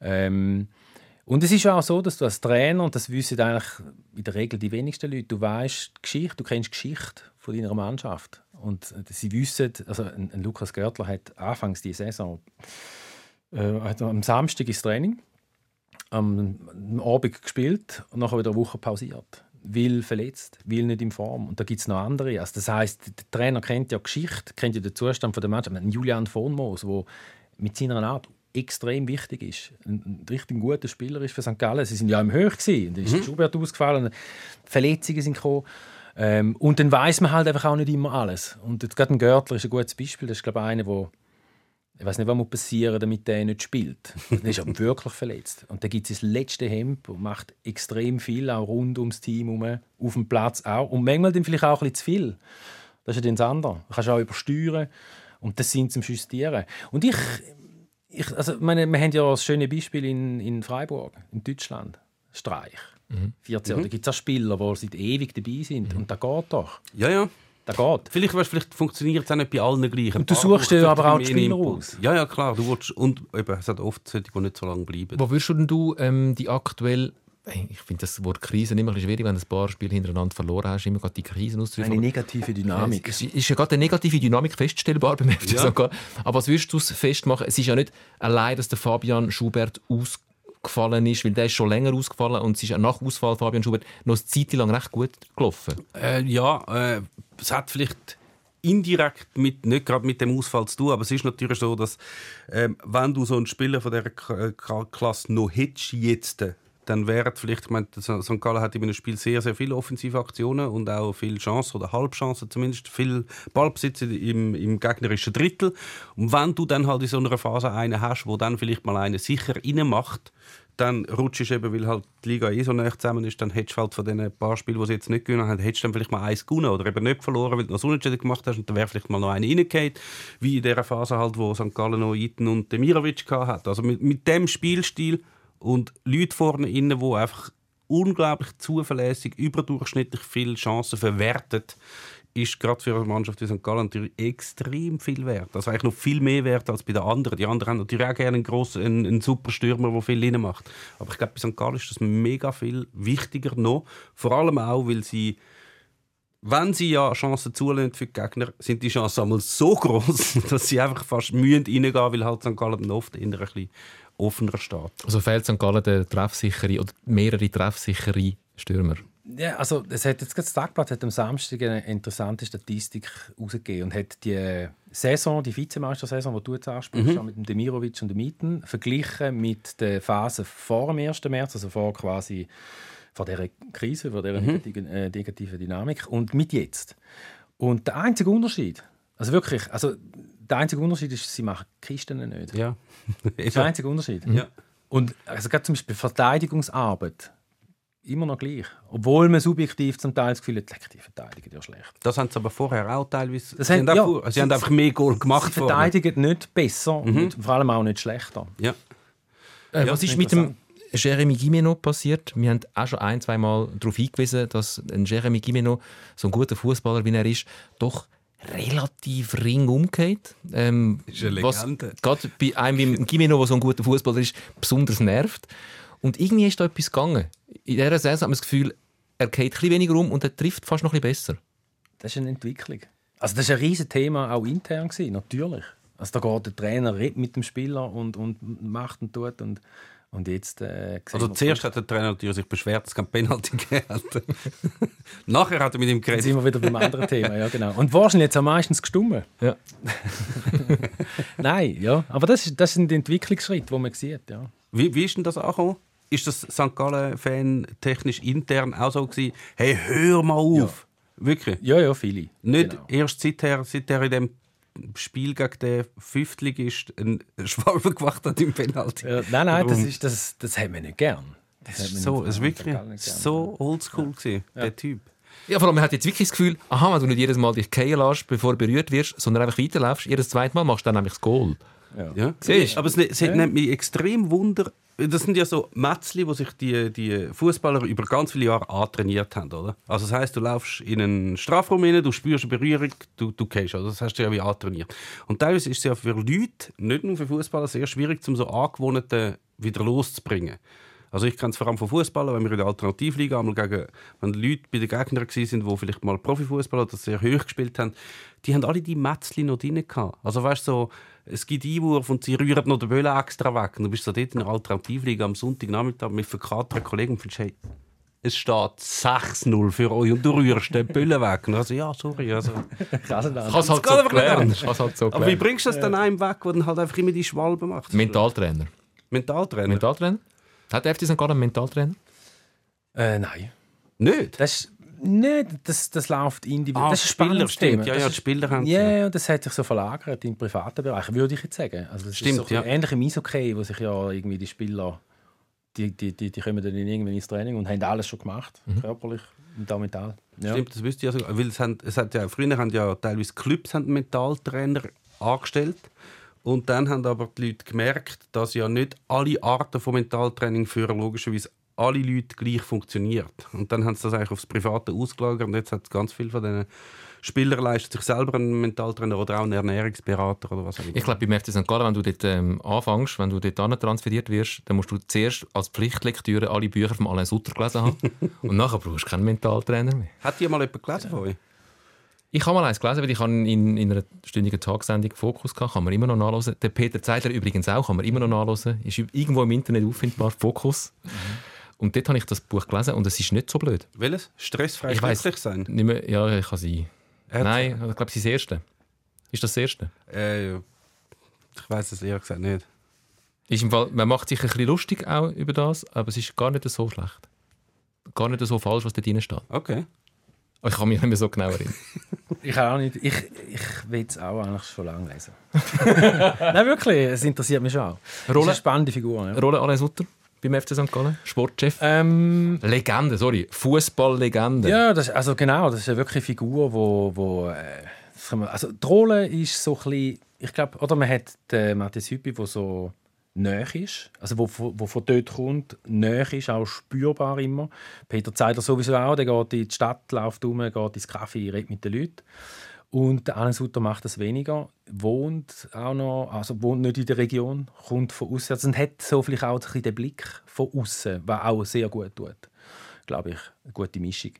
B: Ähm, und es ist auch so, dass du als Trainer, und das wissen eigentlich in der Regel die wenigsten Leute, du weißt Geschichte, du kennst die Geschichte von deiner Mannschaft. Und äh, sie wissen, also ein, ein Lukas Görtler hat anfangs die Saison äh, hat am Samstag ins Training, am, Abend gespielt und nachher wieder eine Woche pausiert. Will verletzt, will nicht in Form. Und da gibt es noch andere. Also das heißt, der Trainer kennt ja die Geschichte, kennt ja den Zustand von der Mannschaft. Julian von Moos, der mit seiner Art extrem wichtig ist. Ein, ein richtig guter Spieler ist für St. Gallen. Sie sind ja im Höch gewesen. Dann ist mhm. Schubert ausgefallen, Verletzungen sind gekommen. Ähm, und dann weiß man halt einfach auch nicht immer alles. Und jetzt gerade ein Görtler ist ein gutes Beispiel. Das ist glaube ich einer, der ich weiß nicht, was muss passieren, damit der nicht spielt. Dann ist er wirklich verletzt. Und dann gibt es das letzte Hemd und macht extrem viel, auch rund ums Team herum, auf dem Platz auch. Und manchmal dann vielleicht auch ein bisschen zu viel. Das ist ja dann das andere. Du kannst auch übersteuern. Und das sind zum Justieren. Und ich, ich also, meine, wir haben ja das schöne Beispiel in, in Freiburg, in Deutschland. Streich. Mhm. 14 mhm. Da gibt es auch Spieler, die seit ewig dabei sind. Mhm. Und da geht doch.
C: Ja, ja.
B: Da geht.
C: Vielleicht, weißt, vielleicht funktioniert es auch nicht bei allen gleich.
B: Und du suchst dir aber auch die Spieler aus.
C: Ja, ja, klar. Du willst, und eben, es hat oft solche, die nicht so lange bleiben.
A: Wo würdest du denn du ähm, die aktuell ich finde das Wort Krise immer ein bisschen schwierig, wenn du ein paar Spiele hintereinander verloren hast, immer gerade die Krisen auszuführen.
B: Eine negative Dynamik.
A: Es ist ja gerade eine negative Dynamik feststellbar beim FC ja. sogar. Aber was würdest du festmachen? Es ist ja nicht allein, dass der Fabian Schubert ausgefallen ist, weil der ist schon länger ausgefallen und es ist nach Ausfall Fabian Schubert noch eine Zeit lang recht gut gelaufen.
C: Äh, ja, äh, es hat vielleicht indirekt mit, nicht gerade mit dem Ausfall zu tun, aber es ist natürlich so, dass ähm, wenn du so einen Spieler von dieser K Klasse noch hättest jetzt, dann wäre vielleicht, ich meine, St. Gallen hat in einem Spiel sehr, sehr viele offensive Aktionen und auch viele Chancen oder Halbchancen zumindest, viel Ballbesitz im, im gegnerischen Drittel. Und wenn du dann halt in so einer Phase einen hast, wo dann vielleicht mal einen sicher macht, dann rutschst du eben, weil halt die Liga eh so nah zusammen ist, dann hättest du halt von den paar Spielen, die sie jetzt nicht gewonnen haben, hättest du dann vielleicht mal eins gewonnen oder eben nicht verloren, weil du noch so Unentschieden gemacht hast und dann wäre vielleicht mal noch eine reingehauen, wie in dieser Phase halt, wo St. Gallen noch Iten und Demirovic hat. Also mit, mit dem Spielstil und Leute vorne innen, die einfach unglaublich zuverlässig, überdurchschnittlich viele Chancen verwertet, ist gerade für eine Mannschaft wie St. Gallen natürlich extrem viel wert. Also eigentlich noch viel mehr wert als bei den anderen. Die anderen haben natürlich auch gerne einen, grossen, einen, einen super Stürmer, der viel rein macht. Aber ich glaube, bei St. Gallen ist das mega viel wichtiger noch. Vor allem auch, weil sie wenn sie ja Chancen zulassen für die Gegner, sind die Chancen einmal so groß, dass sie einfach fast mühen reingehen, weil halt St. Gallen oft in ein bisschen offener steht.
A: Also fehlt St. Gallen der treffsichere oder mehrere treffsichere Stürmer?
B: Ja, also es hat jetzt das Tagblatt hat am Samstag eine interessante Statistik herausgegeben und hat die Saison, die Vizemeistersaison, die du jetzt ansprichst, mhm. mit dem Demirovic und dem Mieten, verglichen mit der Phase vor dem 1. März, also vor quasi vor dieser Krise, vor dieser mhm. negativen, äh, negativen Dynamik und mit jetzt. Und der einzige Unterschied, also wirklich, also der einzige Unterschied ist, sie machen Kisten nicht.
C: Ja.
B: das ist der einzige Unterschied.
C: Ja.
B: Und also gerade zum Beispiel Verteidigungsarbeit immer noch gleich. Obwohl man subjektiv zum Teil das Gefühl hat, die verteidigen ja schlecht.
C: Das haben sie aber vorher auch teilweise.
B: Das
C: sie
B: haben-
C: haben,
B: ja,
C: auch, sie
B: sie-
C: haben einfach mehr Goal gemacht
B: Sie
C: vorher.
B: verteidigen nicht besser und vor allem auch nicht schlechter.
C: Ja.
A: Äh,
C: Ja,
A: was ist mit dem Jeremy Gimeno passiert? Wir haben auch schon ein, zwei Mal darauf hingewiesen, dass ein Jeremy Gimeno, so ein guter Fußballer wie er ist, doch relativ ring umgeht. Ähm,
C: Ist eine
A: was
C: Legende.
A: gerade bei einem wie Gimeno, der so ein guter Fußballer ist, besonders nervt. Und irgendwie ist da etwas gegangen. In dieser Saison hat man das Gefühl, er geht ein bisschen weniger um und er trifft fast noch ein bisschen besser.
B: Das ist eine Entwicklung. Also das war ein riesiges Thema auch intern, gewesen, natürlich. Also da geht der Trainer mit dem Spieler und, und macht und tut und, und jetzt äh,
C: Also zuerst hat der Trainer natürlich sich beschwert, dass es kein Penalty gegeben. Nachher hat er mit ihm
B: Jetzt
C: geredet.
B: sind wir wieder beim anderen Thema, ja genau. Und wahrscheinlich jetzt am meistens gestummen.
A: Ja.
B: Nein, ja. Aber das, ist, das sind die Entwicklungsschritte, die man sieht, ja.
C: Wie, wie ist denn das angekommen? Ist das St. Gallen-Fan technisch intern auch so gewesen? Hey, hör mal auf! Wirklich?
B: Ja, ja, viele.
C: Nicht
B: Genau.
C: erst seither, seither in dem Spiel gegen den Fünftligist einen Schwalbe gemacht hat im Penalty.
B: Ja, nein, nein, das, ist, das, das hat man nicht gern.
C: Das
B: hat
C: ist so, es wirklich so oldschool gewesen, der Typ.
A: Ja, vor allem, man hat jetzt wirklich das Gefühl, aha, wenn du nicht jedes Mal dich fallen lässt, bevor du berührt wirst, sondern einfach weiterläufst, jedes zweite Mal machst du dann nämlich das Goal.
C: Ja.
A: Siehst du?
C: Aber es, es nimmt mich extrem Wunder. Das sind ja so Mätzli, wo sich die, die Fußballer über ganz viele Jahre antrainiert haben, oder? Also das heißt, du laufst in einen Strafraum rein, du spürst eine Berührung, du, du gehst. Also das hast du ja wie antrainiert. Und teilweise ist es ja für Leute, nicht nur für Fußballer, sehr schwierig, um so Angewohnten wieder loszubringen. Also ich kenne es vor allem von Fußballern, wenn wir in der Alternativliga einmal gegen, wenn Leute bei den Gegnern waren, die vielleicht mal Profifußball oder sehr hoch gespielt haben, die haben alle die Mätzli noch drin. Also weißt so, es gibt Einwurf und sie rühren noch den Böllen extra weg. Und du bist so dort in der Alternativliga am Sonntagnachmittag mit verkaterten Kollegen und findest, hey, es steht 6-0 für euch und du rührst den Böllen weg. Und also, ja, sorry. Also.
B: Krass, dann.
A: Kannst halt
C: geht
A: so gelernt. halt so
C: Aber wie
A: gelernt.
C: bringst du das dann einem weg, der dann halt einfach immer die Schwalbe macht?
A: Mentaltrainer.
C: Mentaltrainer?
A: Mentaltrainer? Hat der FC St. Gallen einen Mentaltrainer?
B: Äh, nein.
C: Nicht?
B: Das, nicht, das, das läuft individuell.
C: Ah,
B: das ist
C: Spieler, stimmt. Ja,
B: Das
C: ja,
B: ist-
C: die Spieler haben
B: Ja, ja, das hat sich so verlagert im privaten Bereich, würde ich jetzt sagen. Also das
C: Stimmt,
B: ist so
C: ja.
B: ähnlich im Eishockey, wo sich ja irgendwie die Spieler, die, die, die, die kommen dann irgendwie ins Training und haben alles schon gemacht, körperlich und auch mental. Ja.
C: Stimmt, das wüsste ich ja sogar. Weil es, haben, es hat ja, früher haben ja teilweise Clubs haben Mentaltrainer angestellt. Und dann haben aber die Leute gemerkt, dass ja nicht alle Arten von Mentaltraining für logischerweise alle Leute gleich funktioniert. Und dann haben sie das eigentlich aufs Private ausgelagert. Und jetzt hat ganz viele von diesen Spielern leisten sich selber einen Mentaltrainer oder auch einen Ernährungsberater oder was auch immer.
A: Ich glaube, beim FC St. Gallen, wenn du dort ähm, anfängst, wenn du dort transferiert wirst, dann musst du zuerst als Pflichtlektüre alle Bücher von Alain Sutter gelesen haben. Und nachher brauchst du keinen Mentaltrainer mehr.
C: Hat die mal jemand gelesen von euch?
A: Ich habe mal eins gelesen, weil ich in, in einer stündigen Tagsendung Fokus gehabt, kann man immer noch nachlesen. Der Peter Zeidler übrigens auch, kann man immer noch nachlesen. Ist irgendwo im Internet auffindbar, Fokus. Und dort habe ich das Buch gelesen und es ist nicht so blöd.
C: Welches? Stressfrei
A: Ich weiss.
C: glücklich sein?
A: Nicht mehr, ja, ich kann sein.
C: Er
A: Nein, ich glaube, es ist das erste. Ist das das erste?
C: Äh, ich weiß es ehrlich gesagt nicht.
A: Ist im Fall, man macht sich ein bisschen lustig auch über das, aber es ist gar nicht so schlecht. Gar nicht so falsch, was da drin steht.
C: Okay.
A: Ich kann mich nicht mehr so genau erinnern.
B: Ich auch nicht. Ich, ich will es auch eigentlich schon lange lesen. Nein, wirklich, es interessiert mich schon auch. Es ist
A: Rolle?
B: eine spannende Figur. Ja.
A: Rolle Alain Sutter beim FC St. Gallen, Sportchef.
B: Ähm,
A: Legende, sorry, Fußballlegende.
B: Ja, das, also genau, das ist ja wirklich eine Figur, wo, wo äh, man- also die Rolle ist so ein bisschen, ich glaube, oder man hat den Matthias Hüppi, der so näher ist, also wo, wo von dort kommt, näher ist, auch spürbar immer. Peter Zeidler sowieso auch, der geht in die Stadt, läuft rum, geht ins Café, redet mit den Leuten. Und der Alan Sutter macht das weniger, wohnt auch noch, also wohnt nicht in der Region, kommt von außen und hat so vielleicht auch ein bisschen den Blick von außen, was auch sehr gut tut glaube ich, eine gute Mischung.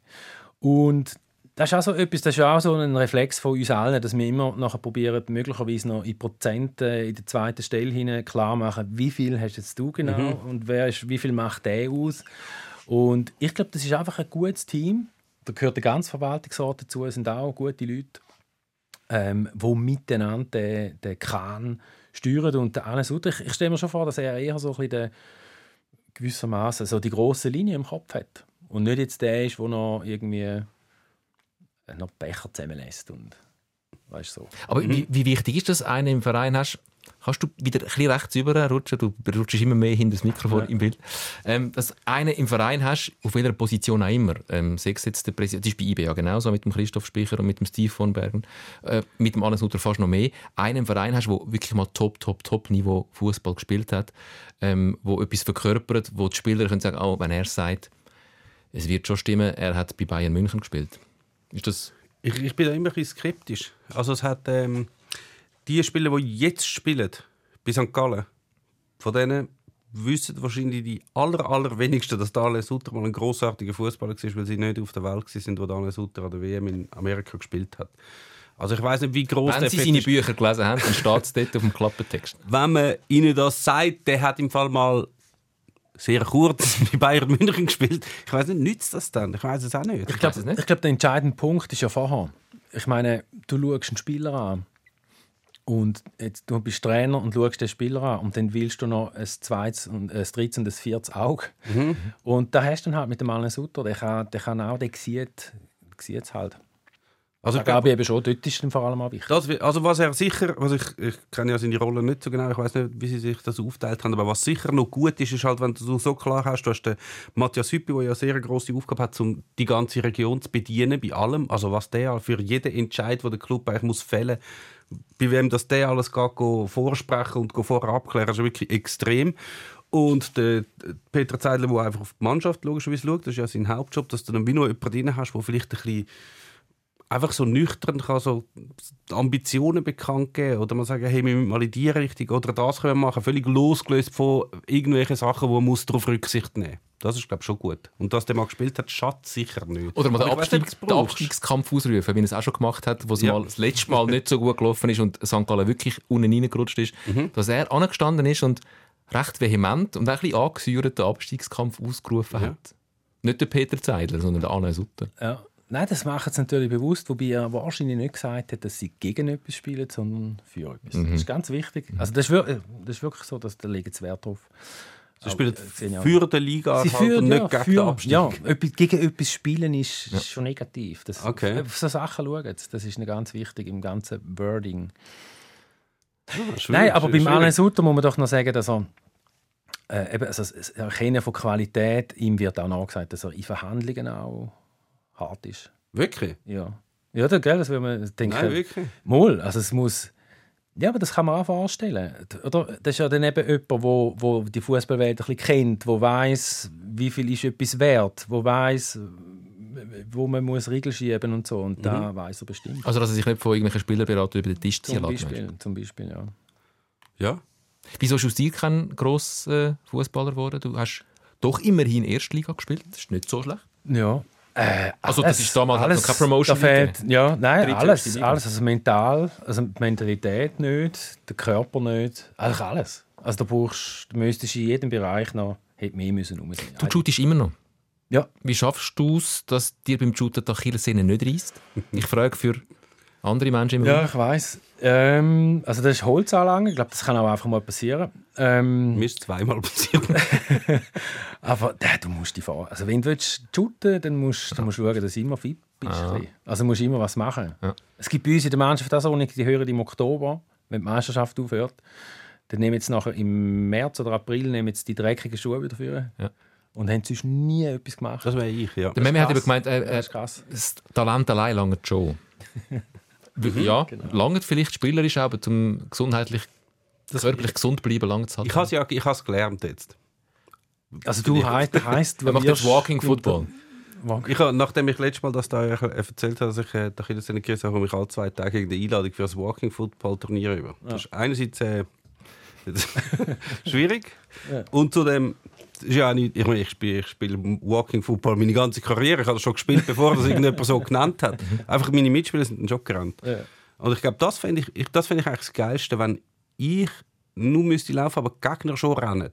B: Und das ist auch so etwas, das ist auch so ein Reflex von uns allen, dass wir immer nachher probieren, möglicherweise noch in Prozent äh, in der zweiten Stelle hinein klar machen, wie viel hast jetzt du genau und wer ist, wie viel macht der aus. Und ich glaube, das ist einfach ein gutes Team. Da gehört der ganze Verwaltungsrat dazu, es sind auch gute Leute, ähm, die miteinander den, den Kran steuern. Und der Anne Sutter, ich, ich stelle mir schon vor, dass er eher so ein bisschen gewissermaßen so die große Linie im Kopf hat. Und nicht jetzt der ist, der noch irgendwie noch Becher zusammenlässt und weißt so.
A: Aber wie, wie wichtig ist das, einen im Verein hast, Kannst du wieder ein bisschen rechts rutschen? Du rutschst immer mehr hinter das Mikrofon im Bild. Ähm, dass einen im Verein hast, auf welcher Position auch immer. Ähm, sechs jetzt der Präsident, das ist bei IB ja genauso, mit dem Christoph Speicher und mit dem Steve von Bergen. Äh, mit dem Alles Sutter fast noch mehr. Einen im Verein hast, der wirklich mal top, top, top Niveau Fußball gespielt hat, ähm, wo etwas verkörpert, wo die Spieler können sagen, oh, wenn er sagt, es wird schon stimmen, er hat bei Bayern München gespielt. Ist das
C: Ich, ich bin da immer ein bisschen skeptisch. Also es hat ähm, die Spieler, die jetzt spielen, bei St. Gallen, von denen wissen wahrscheinlich die aller, allerwenigsten, dass Daniel Sutter mal ein grossartiger Fußballer war, weil sie nicht auf der Welt waren, wo Daniel Sutter an der WM in Amerika gespielt hat. Also ich weiß nicht, wie groß
A: Wenn
C: der
A: Sie seine
C: ist.
A: Bücher gelesen haben, dann steht es dort auf dem Klappentext.
C: Wenn man ihnen das sagt, der hat im Fall mal sehr kurz bei Bayern München gespielt. Ich weiß nicht, nützt das dann? Ich weiß es auch nicht.
B: Ich glaube,
A: nicht.
B: glaub, der entscheidende Punkt ist ja vorher. Ich meine, du schaust einen Spieler an und jetzt, du bist Trainer und schaust den Spieler an und dann willst du noch ein zweites, und ein drittes und ein viertes Auge. Und da hast du dann halt mit dem Alain Sutter, der kann, der kann auch, der sieht es halt.
C: Also
B: Ich
C: ich glaube,
B: ich eben schon, dort ist dann vor allem auch wichtig.
C: Das, also was er sicher, was ich, ich kenne ja seine Rolle nicht so genau, ich weiß nicht, wie sie sich das aufteilt haben, aber was sicher noch gut ist, ist halt, wenn du so klar hast, du hast den Matthias Hüppi, der ja eine sehr grosse Aufgabe hat, um die ganze Region zu bedienen bei allem, also was der für jeden Entscheid, den der Club eigentlich muss fällen, bei wem das der alles geht, go vorsprechen und vorher abklären, ist wirklich extrem. Und der Peter Zeidler, der einfach auf die Mannschaft logischerweise schaut, das ist ja sein Hauptjob, dass du dann wie noch jemanden drin hast, der vielleicht ein bisschen einfach so nüchtern kann so Ambitionen bekannt geben oder man sagen, hey, wir müssen mal in die Richtung oder das können wir machen, völlig losgelöst von irgendwelchen Sachen, wo man muss darauf Rücksicht nehmen muss. Das ist, glaube ich, schon gut. Und dass der mal gespielt hat, schadet sicher nicht.
A: Oder mal den,
C: weiss
A: Abstieg, den. Abstiegskampf ausrufen, wie er es auch schon gemacht hat, wo es
C: Ja.
A: mal das letzte Mal nicht so gut gelaufen ist und St. Gallen wirklich unten reingerutscht ist,
C: Mhm.
A: dass er angestanden ist und recht vehement und auch ein bisschen angesäuert den Abstiegskampf ausgerufen
C: Ja.
A: hat. Nicht der Peter Zeidler, sondern der Anne Sutter.
B: Ja. Nein, das macht es natürlich bewusst, wobei er wahrscheinlich nicht gesagt hat, dass sie gegen etwas spielen, sondern für etwas.
A: Mhm.
B: Das ist ganz wichtig. Also das ist, wir- das ist wirklich so, dass da legen sie Wert drauf.
C: Sie spielen
B: Aber, äh, ja-
C: für die Liga
B: Sie
C: halt
B: führen,
C: und nicht
B: ja,
C: gegen
B: für,
C: den Abstieg.
B: ja, gegen etwas spielen ist, ist schon negativ. Das,
C: Okay.
B: Auf so Sachen schauen, das ist ganz wichtig im ganzen Wording.
C: Schwierig,
B: Nein, aber beim. Alain Sutter muss man doch noch sagen, dass er äh, eben, also das Erkennen von Qualität, ihm wird auch nachgesagt, dass er in Verhandlungen auch hart ist.
C: Wirklich?
B: Ja, ja das, gell, das will man denken.
C: Nein, wirklich.
B: Mal, also es muss. Ja, aber das kann man auch vorstellen. Oder? Das ist ja dann eben jemand, wo, wo die Fußballwelt ein bisschen kennt, wo weiß, wie viel ist etwas wert, wo weiß, wo man muss Regeln schieben und so. Und da weiß er bestimmt.
A: Also, dass er sich nicht von irgendwelchen Spielerberatern über den Tisch ziehen
B: Zum
A: lässt.
B: Beispiel, zum Beispiel, ja.
C: Ja.
A: Wieso ist aus dir kein grosser Fußballer geworden? Du hast doch immerhin Erstliga gespielt. Das ist nicht so schlecht.
B: Ja. Äh,
A: Also, das ist damals hat noch keine Promotion
B: da fehlt, Ja, nein, alles. Alles also mental, also die Mentalität nicht, der Körper nicht. Eigentlich alles. Also da brauchst, du müsstest in jedem Bereich noch hätte mehr müssen rum sein.
A: Du shootest immer noch.
B: Ja.
A: Wie schaffst du es, dass dir beim Shooten die Achillessehne nicht reißt? Ich frage für andere Menschen im
B: Ja, ich weiß. Ähm, also das ist Holzanlage. Ich glaube, das kann auch einfach mal passieren. Ähm,
C: Mir ist zweimal passiert.
B: aber äh, du musst die fahren. Also wenn du willst shooten, dann musst dann musst du schauen, dass du immer fit bist.
A: Ah.
B: ein bisschen. Also musst du immer was machen.
A: Ja.
B: Es gibt bei uns in der Mannschaft auch so, die hören im Oktober, wenn die Meisterschaft aufhört. Dann nehmen jetzt nachher im März oder April nehmen jetzt die dreckigen Schuhe wieder für.
A: Ja.
B: Und haben sonst nie etwas gemacht.
C: Das wäre ich, ja.
A: Der Meme hat eben gemeint, äh,
B: das
A: äh,
B: ist krass.
A: das Talent allein lange schon. ja, lange vielleicht spielerisch, aber zum gesundheitlich, körperlich gesund bleiben, lange zu
C: Ich habe es ja ich has gelernt jetzt.
B: Also du heisst, heisst
A: Er macht jetzt Walking Football.
C: Ich habe, nachdem ich letztes Mal das da äh, erzählt habe, dass ich äh, die Achillessehne gerissen habe, komme ich alle zwei Tage eine Einladung für ein Walking Football Turnier über. Das ist einerseits äh, schwierig
B: Ja.
C: und zudem ist ja nicht, ich, meine, ich spiele ich spiele Walking Football meine ganze Karriere. Ich habe das schon gespielt, bevor das irgendjemand so genannt hat. Einfach meine Mitspieler sind dann schon gerannt.
B: Ja.
C: Und ich glaube, das finde ich, ich, das finde ich eigentlich das Geilste, wenn ich nur müsste laufen, aber die Gegner schon rennen.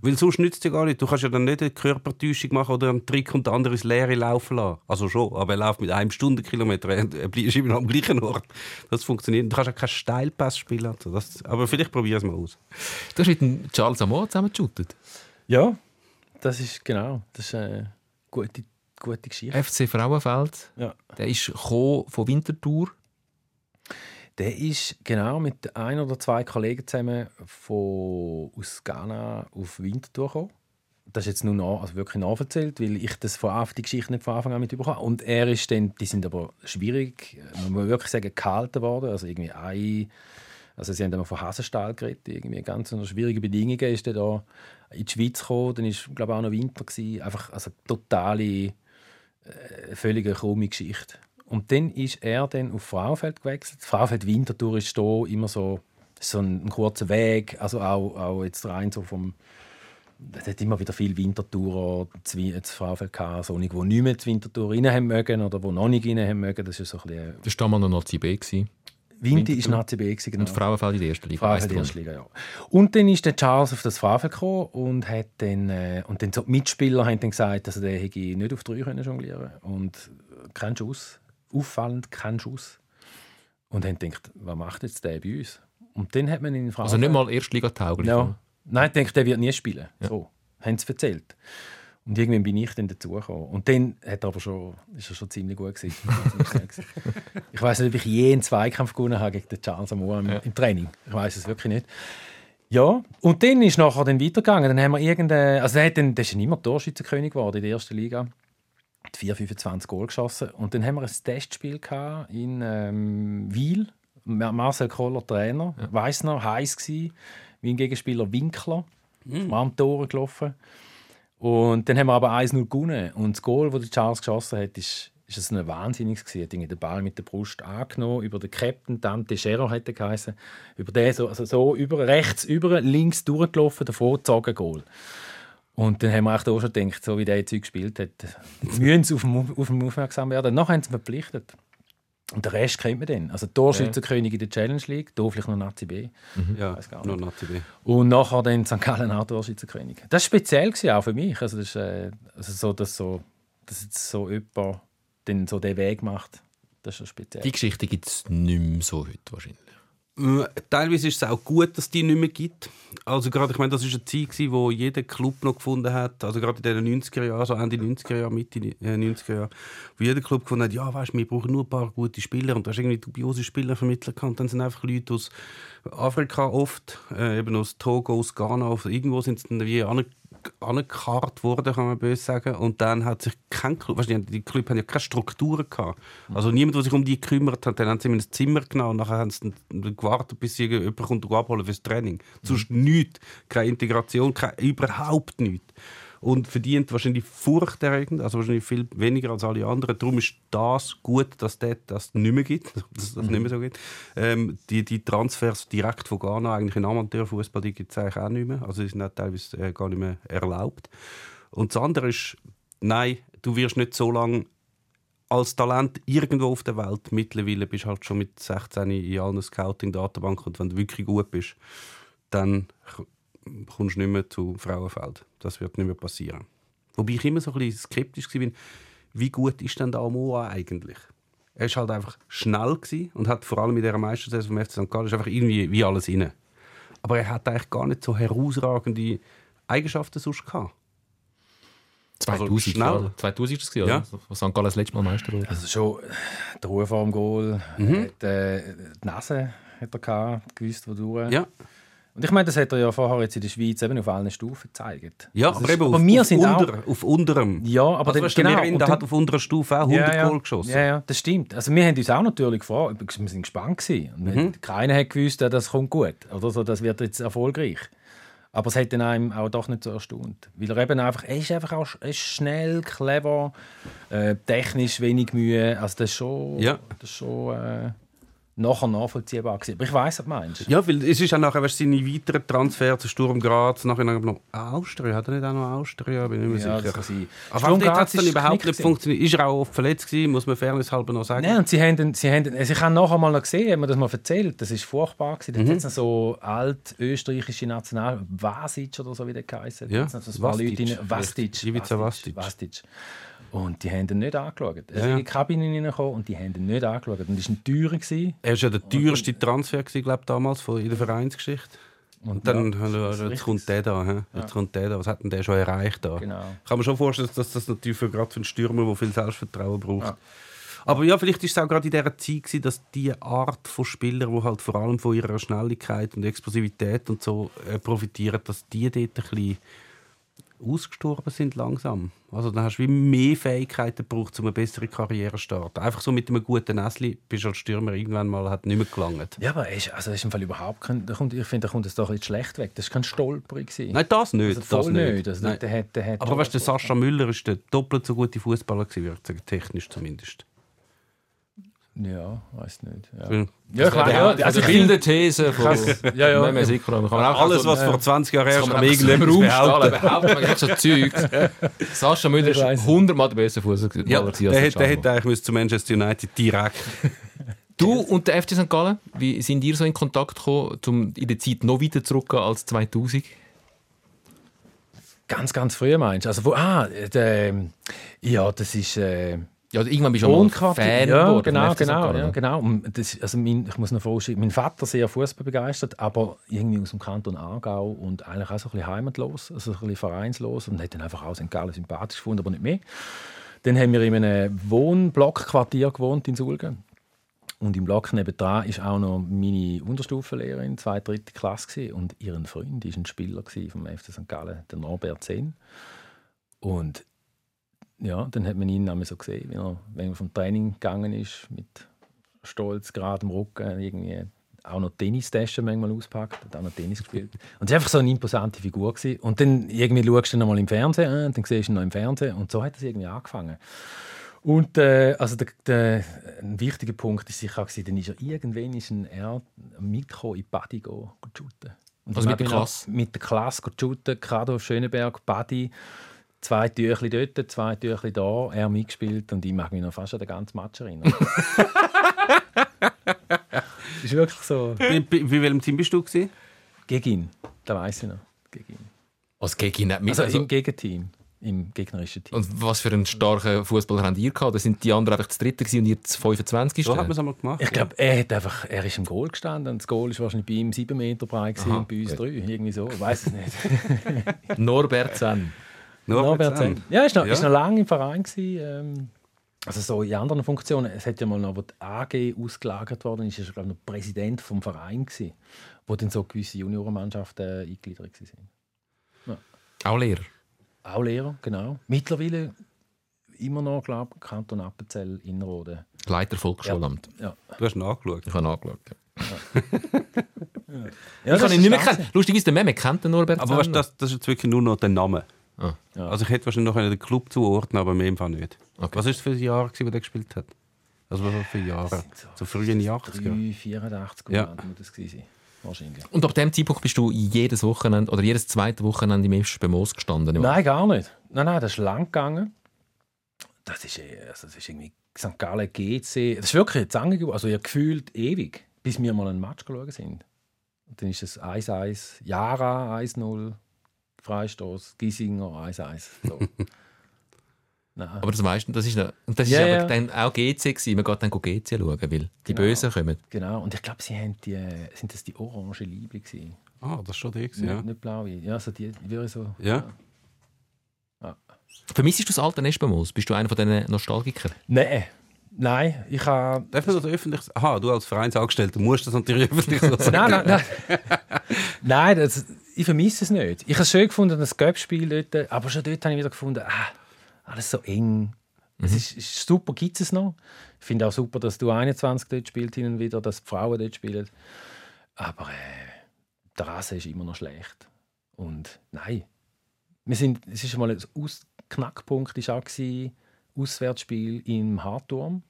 C: Weil sonst nützt es dir gar nicht. Du kannst ja dann nicht eine Körpertäuschung machen oder einen Trick und den anderen ins Leere laufen lassen. Also schon, aber er läuft mit einem Stundenkilometer, er bleibst immer noch am gleichen Ort. Das funktioniert. Du kannst auch keinen Steilpass spielen. Also das, aber vielleicht probier es mal aus.
A: Du hast mit Charles Amour zusammen geshootet.
B: Ja, das ist genau. Das ist eine gute, gute Geschichte.
A: FC Frauenfeld.
B: Ja.
A: Der ist von Winterthur.
B: Der ist genau mit ein oder zwei Kollegen zusammen von, aus Ghana auf Winterthur gekommen. Das ist jetzt nur noch, also wirklich nachverzählt, weil ich das von Anfang, die Geschichte nicht von Anfang an mitbekommen habe. Und er ist dann, die sind aber schwierig, man muss wirklich sagen, gehalten worden. Also irgendwie ein, also sie haben dann von Hasenstahl geredet, irgendwie ganz unter schwierigen Bedingungen ist er da in die Schweiz gekommen. Dann war, glaube auch noch Winter gewesen. Einfach, also totale, äh, völlige krumme Geschichte. Und dann ist er dann auf Frauenfeld gewechselt. Frauenfeld Winterthur ist da immer so, so ein, ein kurzer Weg, also auch, auch jetzt rein so vom es hat immer wieder viele Wintertourer zu Frauenfeld gehabt, so die nicht mehr zu Winterthur rein haben mögen oder die noch nicht rein haben mögen. Das ist so ein bisschen,
A: Das war damals noch Nazi
B: Winter ist Nazi B. Gewesen, genau.
A: Und Frauenfeld in der ersten Liga.
B: Frauenfeld in der ersten Liga, ja. Und dann ist der Charles auf das Frauenfeld gekommen und hat dann, äh, und dann so die Mitspieler haben dann gesagt, dass er hätte nicht auf drei können jonglieren und kein Schuss, auffallend kein Schuss. Und haben gedacht, was macht jetzt der bei uns? Und dann hat man ihn
A: Also nicht mal Erstliga-tauglich.
B: Ja. Nein, ich denke, der wird nie spielen. Ja. So, haben sie erzählt. Und irgendwann bin ich dann dazugekommen. Und dann hat er aber schon, ist er schon ziemlich gut gewesen. ich weiß nicht, ob ich je einen Zweikampf gewonnen habe gegen den Charles Amour im, ja. im Training. Ich weiß es wirklich nicht. Ja, und dann ist nachher dann weitergegangen. Dann haben wir irgendeine, also der, hat dann, der ist ja immer Torschützenkönig geworden in der ersten Liga. Hat 4, 25 Goal geschossen. Und dann haben wir ein Testspiel in ähm, Wiel. Marcel Koller Trainer. Ja. Weiss noch, heiß gewesen. Mein Gegenspieler Winkler. Mhm. Am Tor gelaufen. Und dann haben wir aber 1-0 gewonnen. Und das Goal, das Charles geschossen hat, ist, ist es ein Wahnsinniges gewesen. Er hat den Ball mit der Brust angenommen, über den Captain, Dante hat er geheißen, über den so, also so über, rechts über, links durchgelaufen, davor gezogen Goal. Und dann haben wir auch schon gedacht, so wie der jetzt gespielt hat, müssen sie auf ihn, auf ihn aufmerksam werden. Nachher haben sie verpflichtet. Und den Rest kennt man dann. Also Torschützenkönig in der Challenge League, da vielleicht noch Nazi B.
C: Mhm. Ja, noch Nazi B.
B: Und nachher dann St. Gallen auch Torschützenkönig. Das war speziell auch für mich. Also, das ist, äh, also so, dass, so, dass jetzt so jemand den, so den Weg macht, das ist schon speziell.
A: Die Geschichte gibt es nicht mehr so heute wahrscheinlich.
C: Teilweise ist es auch gut, dass die nicht mehr gibt. Also gerade, ich meine, das ist eine Zeit, gewesen, wo jeder Club noch gefunden hat, also gerade in den 90er Jahren, so Ende 90er Jahre, Mitte äh, 90er Jahre, wo jeder Club gefunden hat, ja, weißt, wir brauchen nur ein paar gute Spieler und da hast irgendwie dubiose Spieler vermittelt und dann sind einfach Leute aus Afrika oft, äh, eben aus Togo, aus Ghana, aus irgendwo sind sie dann wie angekarrt worden, kann man böse sagen. Und dann hat sich kein Club, weißt, die, die Club haben ja keine Strukturen gehabt. Also niemand, der sich um die gekümmert hat, dann haben sie in ein Zimmer genommen und nachher haben sie gewartet, bis jemand kommt abholen fürs Training. Mhm. Sonst nichts, keine Integration, keine, überhaupt nichts und verdient wahrscheinlich furchterregend, also wahrscheinlich viel weniger als alle anderen. Darum ist das gut, dass das, das nicht mehr gibt, dass das nicht mehr so geht. Ähm, die, die Transfers direkt von Ghana eigentlich in Amateurfußball gibt es eigentlich auch nicht mehr. Also die sind auch teilweise äh, gar nicht mehr erlaubt. Und das andere ist, nein, du wirst nicht so lange als Talent irgendwo auf der Welt. Mittlerweile bist du halt schon mit 16 in allen Scouting-Datenbanken und wenn du wirklich gut bist, dann kommst du nicht mehr zu Frauenfeld. Das wird nicht mehr passieren. Wobei ich immer so ein bisschen skeptisch war, wie gut ist denn der Amoa eigentlich? Er war halt einfach schnell und hat vor allem in dieser Meistersaison vom FC St. Gallen einfach irgendwie wie alles inne. Aber er hat eigentlich gar nicht so herausragende Eigenschaften sonst gehabt.
A: 2000, also schnell. 2000 ist es, ja. was St. Gallen das letzte Mal Meister wurde.
B: Also schon die Ruhe vor dem Goal, mhm. die, äh, die Nase hat er gehabt, gewusst, wo du.
C: Ja.
B: Und ich meine, das hat er ja vorher jetzt in der Schweiz eben auf allen Stufen gezeigt.
C: Ja, aber, eben aber auf, wir auf, sind unter, auch, auf unterem.
B: Ja, aber
C: also,
B: dann, genau.
C: Der, hat auf unterer Stufe auch 100
B: ja, ja.
C: Goal geschossen.
B: Ja, ja, das stimmt. Also wir haben uns auch natürlich gefragt, wir sind gespannt gewesen. Mhm. Keiner hat gewusst, das kommt gut oder so, das wird jetzt erfolgreich. Aber es hat dann einem auch doch nicht so erstaunt. Weil er eben einfach, er ist einfach auch ist schnell, clever, äh, technisch wenig Mühe. Also das ist schon,
C: ja.
B: das ist schon äh, nachher nachvollziehbar gewesen. Aber ich weiß, was du meinst.
C: Ja, weil es ist auch nachher weißt, seine weiteren Transfer zu Sturm Graz, nachher noch Austria, hat er nicht auch noch Austria? Bin ich mir ja, sicher. Aber Sturm Graz hat es dann überhaupt nicht funktioniert. Ist er auch oft verletzt gewesen, muss man fairness halber noch sagen.
B: Nein, und sie haben, sie haben, also ich habe nachher mal noch gesehen, haben mir das mal erzählt, das ist furchtbar gewesen. Da mhm. hat so alt österreichische National, Vasic oder so wie der geheißen.
C: Ja,
B: so Vastic. Vastic.
C: Ivica Vastic.
B: Vastic. Und die haben ihn nicht angeschaut. Er ist ja. in die Kabine reingekommen und die haben ihn nicht angeschaut. Und das war ein teurer.
C: Er war ja der teuerste Transfer, glaube damals in der Vereinsgeschichte. Und dann ja, jetzt kommt der da. He? Jetzt ja. kommt der da. Was hat denn der schon erreicht da?
B: Genau.
C: Ich kann mir schon vorstellen, dass das natürlich für, gerade für einen Stürmer, der viel Selbstvertrauen braucht. Ja. Aber ja, vielleicht ist es auch gerade in dieser Zeit, gewesen, dass die Art von Spielern, die halt vor allem von ihrer Schnelligkeit und Explosivität und so äh, profitieren, dass die dort ein bisschen ausgestorben sind langsam. Also dann hast du wie mehr Fähigkeiten gebraucht, um eine bessere Karriere zu starten. Einfach so mit einem guten Näsli bist du als Stürmer irgendwann mal hat nicht mehr gelangt.
B: Ja, aber er ist, also ist im Fall überhaupt kein, da kommt, ich finde, da kommt es doch ein bisschen schlecht weg. Das war kein Stolperer. gewesen.
C: Nein, das nicht.
B: also
C: das
B: nicht. Also
C: Nein.
B: der der hat
C: Aber weißt du, der Sascha Müller ist der doppelt so gute Fußballer gewesen, würde ich sagen, technisch zumindest.
B: Ja, weiß nicht. Ja,
C: Weil
B: ja ich weiß, ja,
A: Also
B: also
A: wilde These von
B: ja, ja.
A: Sikora. Man kann auch
C: Alles,
A: so-
C: was vor 20 Jahren erst am irgendetwas behaupten.
A: behaupten. Man hat so Zeug. Sascha Müller ist
B: weiss.
A: 100 Mal der beste Fußballer
C: Ja,
A: als
C: der,
A: der
C: hätte- der hätte eigentlich zu Manchester United direkt.
A: Du und der FC St. Gallen, wie sind ihr so in Kontakt gekommen, um in der Zeit noch weiter zurückzugehen als 2000?
B: ganz, ganz früh meinst du? Also, wo, ah, der, ja, das ist... Äh,
A: Ja, irgendwann bist du mal
B: Wohnquartier.
A: Fan
B: ja, genau, genau, ja, genau. Das, also mein, ich muss noch vorstellen, mein Vater sehr Fußball begeistert, aber irgendwie aus dem Kanton Aargau und eigentlich auch so ein bisschen heimatlos, also ein bisschen vereinslos und hat dann einfach auch St. Gallen sympathisch gefunden, aber nicht mehr. Dann haben wir in einem Wohnblockquartier gewohnt in Sulgen. Und im Block nebenan war auch noch meine Unterstufenlehrerin, zweite, dritte Klasse. Gewesen. Und ihren Freund war ein Spieler vom FC St. Gallen, der Norbert Zehn. Und ja, dann hat man ihn einmal so gesehen, wie er, wenn er vom Training gegangen ist, mit stolz geradem Rücken, irgendwie auch noch Tennistaschen manchmal auspackt, hat auch noch Tennis gespielt. Und es war einfach so eine imposante Figur. Gewesen. Und dann irgendwie schaust du ihn noch mal im Fernsehen an, dann siehst du ihn noch im Fernsehen und so hat es irgendwie angefangen. Und äh, also der, der, ein wichtiger Punkt ist sicher auch, gewesen, dann ist er irgendwann ist ein er mitgekommen in Badi go, shooten. Und
A: Also mit der Klasse?
B: Mit der Klasse shooten, gerade auf Schöneberg, Badi, zwei Tüchli dort, zwei Tüchli da, er mitgespielt und ich mag mich noch fast an den ganzen Match erinnern. das ist wirklich so.
C: Bei, bei, bei welchem Team bist du? Gewesen?
B: Gegen ihn, da weiß ich noch. Gegen ihn.
A: Als Gegner.
B: Also,
A: Also,
B: im Gegenteam, im gegnerischen Team.
A: und was für einen starken Fußballer habt ihr gehabt? Da sind die anderen einfach das dritte gewesen und ihr das 25.
C: So hat man es einmal gemacht.
B: Ich glaube, er hat einfach, er ist im Goal gestanden und das Goal ist wahrscheinlich bei ihm sieben Meter breit gewesen
A: Aha,
B: und bei uns
A: gut.
B: drei, irgendwie so, ich weiß es nicht.
A: Norbert Zen.
C: Norbert. Zahn.
B: Ja, ist noch,
C: Ja.
B: ist noch lange im Verein gewesen, ähm, also so in anderen Funktionen. Es hat ja mal noch, wo die AG ausgelagert worden ist, ist er glaube ich noch Präsident vom Verein gewesen, wo dann so gewisse Juniorenmannschaften äh, eingegliedert waren.
A: Auch Lehrer.
B: Auch Lehrer, genau. Mittlerweile immer noch, glaube ich, Kanton Appenzell Innerrhoden.
A: Leiter Volksschulamt.
B: Ja.
C: Du hast nachgeschaut.
A: Ich habe nachgeschaut. Ja.
B: Ja,
A: ich
B: das
A: habe ihn
B: ist
A: nicht mehr
B: stark.
A: kennt. Lustigerweise, der Meme kennt den Norbert
C: Aber weißt, das, das ist jetzt wirklich nur noch der Name.
A: Ah.
B: Ja.
C: Also ich hätte wahrscheinlich noch den Club zuordnen, aber mir im Fall nicht.
A: Okay.
C: Was war es für ein Jahr, gewesen, wo der gespielt hat? Also was für Jahre?
B: so
C: So frühe 80er.
B: 3, 84
C: Ja.
B: Muss das gewesen sein. Wahrscheinlich.
A: Und ab dem Zeitpunkt bist du jedes Wochenende oder jedes zweite Wochenende im FC Moos gestanden.
B: Nein, gar nicht. Nein, nein, das ist lang gegangen. Das ist, eh- also das ist irgendwie St. Gallen GC. Das ist wirklich eine Zange geworden. Also ja, gefühlt ewig, bis wir mal einen Match geschaut sind. Und dann ist es 1-1, Jara 1-0, Freistoß, Giesinger 1-1. So. nein.
A: Aber das du, das ist, noch- und das ist
B: Ja,
A: aber
B: ja.
A: dann auch GC gewesen. Man geht dann GC schauen, weil die
B: Genau.
A: Bösen kommen.
B: Genau. Und ich glaube, sie haben die, sind das die orange Liebe gewesen.
C: Ah, das ist schon der. gewesen,
B: Nicht,
C: Ja.
B: nicht blaue. Ja, so die, die wäre so.
C: Ja.
A: Vermissest du das alte Moos? Bist du einer von diesen Nostalgikern?
B: Nein. Nein, ich habe.
C: Darf man das öffentlich? Aha, du als Vereinsangestellter musst das natürlich öffentlich so sagen.
B: Nein, nein, nein. nein das, ich vermisse es nicht. Ich habe es schön gefunden, das Göppspiel dort, aber schon dort habe ich wieder gefunden, ah, alles so eng. Es ist, ist super, gibt es noch. Ich finde auch super, dass du 21 dort spielt hin und wieder, dass die Frauen dort spielen. Aber äh, der Rasen ist immer noch schlecht. Und nein, wir sind, es ist mal ein Aus Knackpunkt ist auch gewesen, Auswärtsspiel im Hartturm.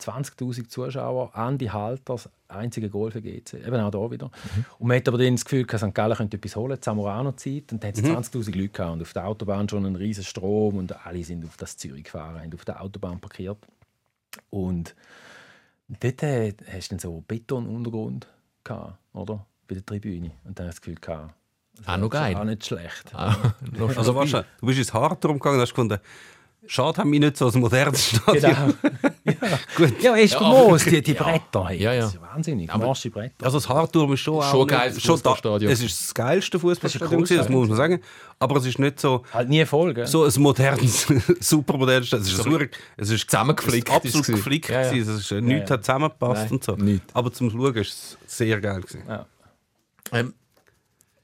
B: 20.000 Zuschauer, Andi Halters, einzige Goal für GC. Eben auch da wieder. Und man hat aber dann das Gefühl, dass St. Gallen könnte etwas holen, Zamorano-Zeit. Und dann hat es 20.000 Leute gehabt. Und auf der Autobahn schon ein riesen Strom. Und alle sind auf das Zürich gefahren, haben auf der Autobahn parkiert. Und dort äh, hast du dann so Betonuntergrund gehabt, oder? Bei der Tribüne. Und dann hast du das Gefühl gehabt, das
A: Auch noch geil.
B: Auch nicht schlecht.
A: Ah,
C: Also weißt du, du bist ins Hart gegangen und hast gefunden, schade haben wir nicht so ein modernes Stadion.
B: Genau.
C: Gut.
B: Ja, ist famos, die, die Bretter.
A: Ja, ja.
B: Das ist wahnsinnig. Morsche Bretter.
C: Also das Hardturm ist schon,
A: Schon
C: auch
A: geil, das Fußballstadion.
C: Es ist das geilste Fußballstadion,
B: Das ein
C: das muss man sagen. Aber es ist nicht so,
B: Halt nie voll, gell?
C: so ein modernes, supermodernes Stadion. Es ist,
A: So
C: es ist
A: zusammengeflickt
C: es ist absolut geflickt.
A: Ja, ja.
C: gewesen. Es ist, nichts
B: ja.
C: hat zusammengepasst
B: Nein,
C: und so.
A: nichts.
C: Aber zum Schauen ist es sehr geil. Gewesen.
B: Ja.
A: Ähm,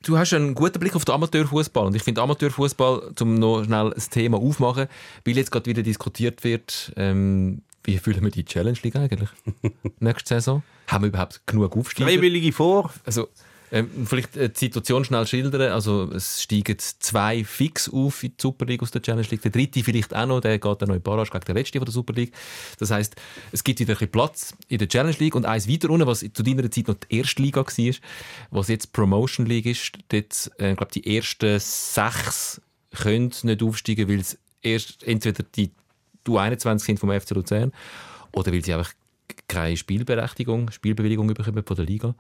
A: du hast einen guten Blick auf den Amateurfußball und ich finde Amateurfußball, um noch schnell ein Thema aufmachen, weil jetzt gerade wieder diskutiert wird, ähm, wie fühlen wir die Challenge League eigentlich nächste Saison? Haben wir überhaupt genug Aufsteiger?
C: Freiwillige vor.
A: Also ähm, vielleicht äh, die Situation schnell schildern. Also es steigen zwei fix auf in die Super League aus der Challenge League. Der dritte vielleicht auch noch, der geht dann noch in Barrage gegen den letzten von der Super League. Das heißt, es gibt wieder ein bisschen Platz in der Challenge League und eins weiter unten, was zu deiner Zeit noch die erste Liga war, was jetzt Promotion League ist. Dort, äh, glaube die ersten sechs können nicht aufsteigen, weil es erst entweder die U21 sind vom FC Luzern oder weil sie einfach keine Spielberechtigung, Spielbewilligung bekommen von der Liga.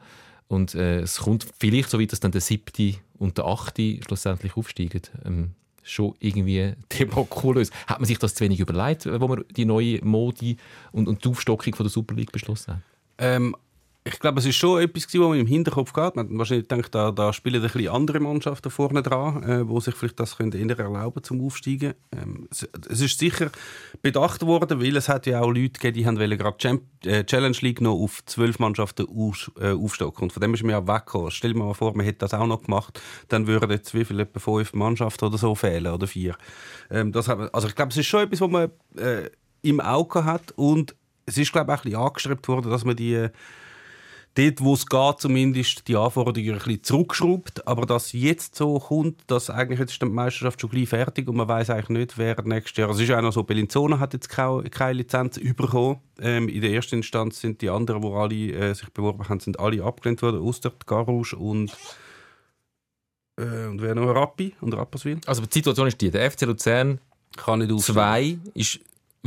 A: Und äh, es kommt vielleicht so weit, dass dann der siebte und der achte schlussendlich aufsteigen. Ähm, schon irgendwie debakulös. Hat man sich das zu wenig überlegt, wo man die neue Modi und, und die Aufstockung von der Super League beschlossen hat?
C: Ähm, ich glaube, es ist schon etwas, was man im Hinterkopf hat. Man hat wahrscheinlich gedacht, da, da spielen ein bisschen andere Mannschaften vorne dran, äh, sich vielleicht das können eher erlauben zum Aufsteigen. Ähm, es, es ist sicher bedacht worden, weil es hat ja auch Leute gegeben, die haben gerade Champ äh, Challenge League noch auf zwölf Mannschaften aus, äh, aufstocken. Und von dem ist man ja weggekommen. Stell dir mal vor, man hätte das auch noch gemacht, dann würden jetzt wie viel, etwa fünf Mannschaften oder so fehlen oder vier. Ähm, das hat also ich glaube, es ist schon etwas, was man äh, im Auge hat und es ist glaube ich auch ein bisschen angestrebt worden, dass man die äh, dort, wo es geht, zumindest die Anforderungen ein bisschen zurückschraubt. Aber dass jetzt so kommt, dass eigentlich jetzt ist die Meisterschaft schon gleich fertig und man weiß eigentlich nicht, wer nächstes Jahr. Es ist ja auch noch so, Bellinzona hat jetzt keine, keine Lizenz bekommen. Ähm, in der ersten Instanz sind die anderen, die alle äh, sich beworben haben, sind alle abgelehnt worden. Außer Garouche und äh, und wer noch? Rappi und Rapperswil.
A: Also die Situation ist die, der FC Luzern
C: Kann nicht aufsteigen.
A: 2 ist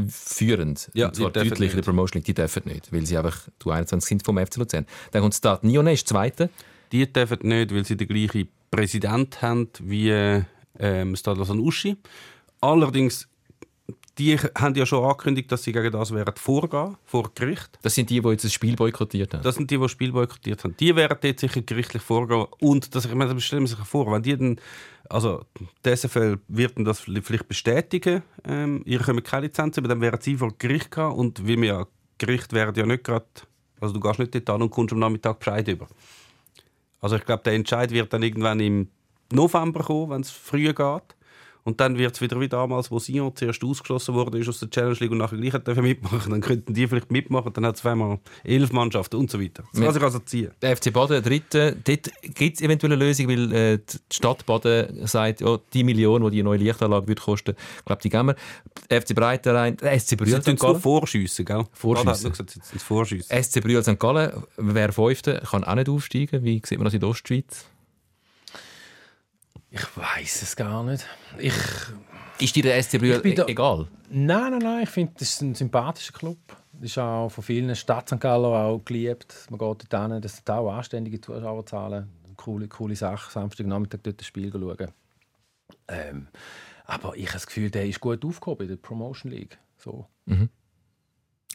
A: führend.
C: Ja,
A: und zwar deutlich in der. Promotion League. Die dürfen nicht, weil sie einfach die 21 sind vom FC Luzern. Dann kommt Stade Nyon, ist Zweite.
C: Die dürfen nicht, weil sie den gleichen Präsident haben wie ähm, Stade Lausanne Uschi. Allerdings, die haben ja schon angekündigt, dass sie gegen das werden vorgehen, vor Gericht.
A: Das sind die, die jetzt das Spiel boykottiert haben.
C: Das sind die, die das Spiel boykottiert haben. Die werden dort sicher gerichtlich vorgehen. Und das, ich meine, das stellen wir sich vor, wenn die dann, also die SFL wird das vielleicht bestätigen, ähm, ihr kommt keine Lizenz, aber dann werden sie vor Gericht gehen und wie wir ja, Gericht werden ja nicht gerade, also du gehst nicht dort an und kommst am Nachmittag Bescheid über. Also ich glaube, der Entscheid wird dann irgendwann im November kommen, wenn es früher geht. Und dann wird es wieder wie damals, wo Sion zuerst ausgeschlossen wurde ist aus der Challenge League und nachher gleich dürfen mitmachen. Dann könnten die vielleicht mitmachen, dann hat es zweimal elf Mannschaften und so weiter. Das kann sich also ziehen.
A: Der FC Baden, dritte, dort gibt es eventuell eine Lösung, weil äh, die Stadt Baden sagt, ja, die Million, die die neue Lichtanlage wird kosten, ich glaube, die geben wir. Der FC Breitenrhein, der SC Brühl
C: Sie
A: St.
C: vorschiessen, gell?
A: Vorschiessen.
C: Vorschiessen.
A: SC Brühl St. Gallen, wer Fünfte, kann auch nicht aufsteigen. Wie sieht man das in der Ostschweiz?
B: Ich weiß es gar nicht. Ich,
A: Ist dir der SC Brühl
B: da-
A: egal?
B: nein, nein, nein. Ich finde, das ist ein sympathischer Club. Das ist auch von vielen Stadt St. Gallen auch geliebt. Man geht dort hin. Das sind auch anständige Zuschauerzahlen. Coole, coole Sache. Samstagnachmittag dort das Spiel schauen. Ähm, aber ich habe das Gefühl, der ist gut aufgehoben in der Promotion League. So.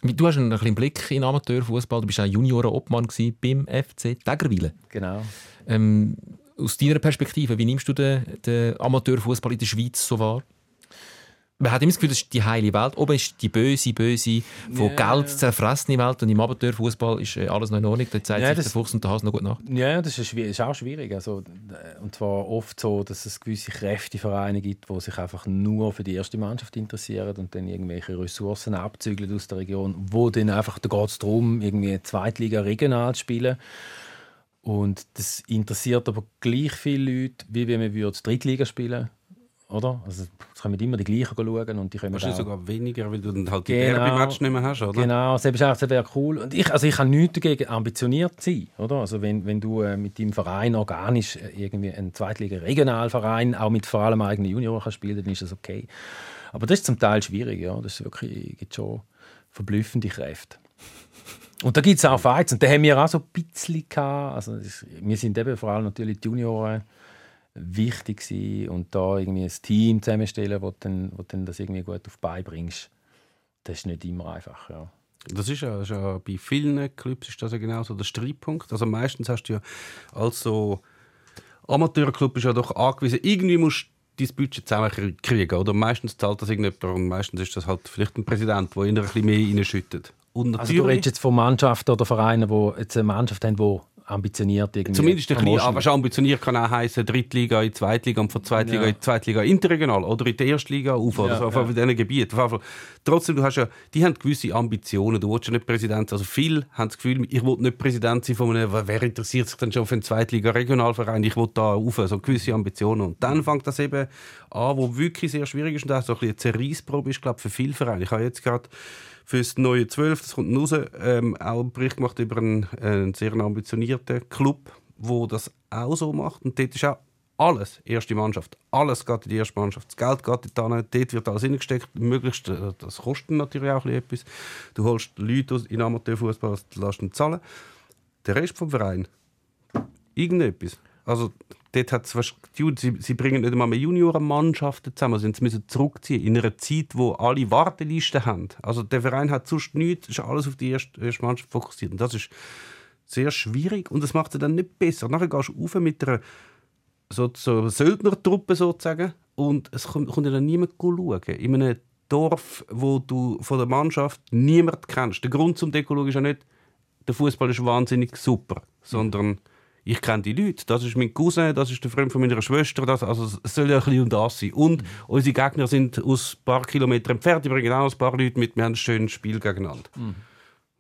A: Du hast einen kleinen Blick in Amateurfußball. Du bist auch Junioren-Obmann beim FC Tägerwilen.
B: Genau.
A: Ähm, aus deiner Perspektive, wie nimmst du den, den Amateurfußball in der Schweiz so wahr? Man hat immer das Gefühl, das ist die heile Welt. Oben ist die böse, böse, von
B: Ja.
A: Geld zerfressene Welt. Und im Amateurfußball ist äh, alles noch in Ordnung. Da zeigt
B: Ja,
A: sich
B: das-
A: der Fuchs und der Hase noch gut nach.
B: Ja, das ist, ist auch schwierig. Also, äh, und zwar oft so, dass es gewisse Kräftevereine gibt, die sich einfach nur für die erste Mannschaft interessieren und dann irgendwelche Ressourcen abzügeln aus der Region, wo dann einfach, da geht es darum, irgendwie Zweitliga regional zu spielen. Und das interessiert aber gleich viele Leute, wie wenn wir würden Drittliga spielen oder? Also, es kommen immer die gleichen schauen und die können
C: Wahrscheinlich
B: auch-
C: sogar weniger, weil du dann halt die
B: Genau.
C: Derby-Match nicht mehr hast, oder?
B: Genau, ist auch- das wäre cool. Und ich, also ich habe nichts dagegen, ambitioniert zu sein. Oder? Also wenn, wenn du äh, mit deinem Verein organisch äh, irgendwie einen Zweitliga-Regionalverein, auch mit vor allem eigenen Junioren spielen, dann ist das okay. Aber das ist zum Teil schwierig. Ja. Das ist wirklich, gibt schon verblüffende Kräfte. Und da gibt es auch Fights. Und da haben wir auch so ein bisschen gehabt. Also das, wir sind eben vor allem natürlich die Junioren wichtig gewesen. und da irgendwie ein Team zusammenstellen, wo dann, wo dann das irgendwie gut auf die Beine bringst. Das ist nicht immer einfach, ja.
C: Das ist ja, das ist ja bei vielen Clubs ist das ja genau der Streitpunkt. Also meistens hast du ja als so Amateurclub ist ja doch angewiesen, irgendwie musst du dein Budget zusammenkriegen. Oder meistens zahlt das irgendjemand und meistens ist das halt vielleicht ein Präsident, der ihnen ein bisschen mehr reinschüttet. Und
B: Also du redest jetzt von Mannschaften oder Vereinen, die jetzt eine Mannschaft haben, die ambitioniert irgendwie...
C: Zumindest ein bisschen, aber schon ambitioniert kann auch heißen Drittliga in Zweitliga und von Zweitliga
B: Ja.
C: in Zweitliga interregional oder in der Erstliga auf oder
B: Ja,
C: so, auf
B: ja.
C: diesen Gebieten. Auf. Trotzdem, du hast ja, die haben gewisse Ambitionen. Du willst ja nicht Präsident sein. Also viele haben das Gefühl, ich will nicht Präsident sein von einem, wer interessiert sich denn schon für einen Zweitliga-Regionalverein? Ich will da rauf, so gewisse Ambitionen. Und dann fängt das eben an, wo wirklich sehr schwierig ist und auch so ein bisschen eine Zerreissprobe ist, glaube ich, für viele Vereine. Ich habe jetzt gerade für das neue 12, das kommt raus, ähm, auch einen Bericht gemacht über einen, äh, einen sehr ambitionierten Club, wo das auch so macht. Und dort ist auch alles erste Mannschaft. Alles geht in die erste Mannschaft. Das Geld geht dort hin, dort wird alles hineingesteckt. Möglichst, äh, das kostet natürlich auch etwas. Du holst Leute in Amateurfußball, lässt ihn zahlen. Der Rest vom Verein, irgendetwas. Also dort fast, die- sie, sie bringen nicht einmal mehr Juniorenmannschaften zusammen. Sie müssen zurückziehen in einer Zeit, wo alle Wartelisten haben. Also der Verein hat sonst nichts, ist alles auf die erste, erste Mannschaft fokussiert. Und das ist sehr schwierig und das macht es dann nicht besser. Nachher gehst du rauf mit einer so, so Söldnertruppe sozusagen und es kommt, kommt dann niemand schauen. In einem Dorf, wo du von der Mannschaft niemand kennst. Der Grund zum Deko schauen ist ja nicht, der Fußball ist wahnsinnig super, sondern ich kenne die Leute. Das ist mein Cousin, das ist der Freund von meiner Schwester. Das, also es soll ja ein bisschen um das sein. Und unsere Gegner sind aus ein paar Kilometern entfernt. Die bringen auch ein paar Leute mit. Wir haben ein schönes Spiel gegeneinander.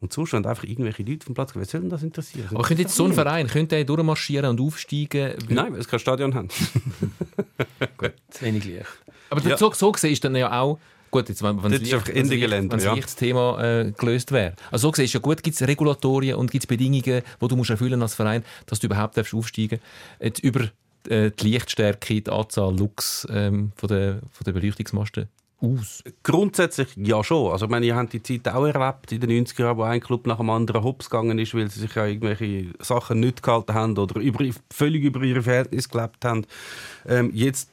C: Und sonst wenn einfach irgendwelche Leute vom Platz. Wer soll denn das interessieren?
A: Aber könnte jetzt so ein Verein könnte der durchmarschieren und aufsteigen?
C: Nein, weil es kein Stadion haben.
B: Zu wenig Licht.
A: Aber
C: Ja.
A: so, so gesehen ist dann ja auch gut, jetzt, wenn,
C: Ende Gelände,
A: wenn
C: ja.
A: das Thema äh, gelöst wäre. Also so gesehen ist ja gut, gibt es Regulatorien und gibt es Bedingungen, die du musst erfüllen als Verein, dass du überhaupt darfst aufsteigen darfst. Über äh, die Lichtstärke, die Anzahl Lux ähm, von der, von der Beleuchtungsmasten aus.
C: Grundsätzlich ja schon. Also, ich meine, ihr habt die Zeit auch erlebt in den 90er Jahren, wo ein Club nach dem anderen hops gegangen ist, weil sie sich ja irgendwelche Sachen nicht gehalten haben oder über, völlig über ihre Verhältnisse gelebt haben. Ähm, jetzt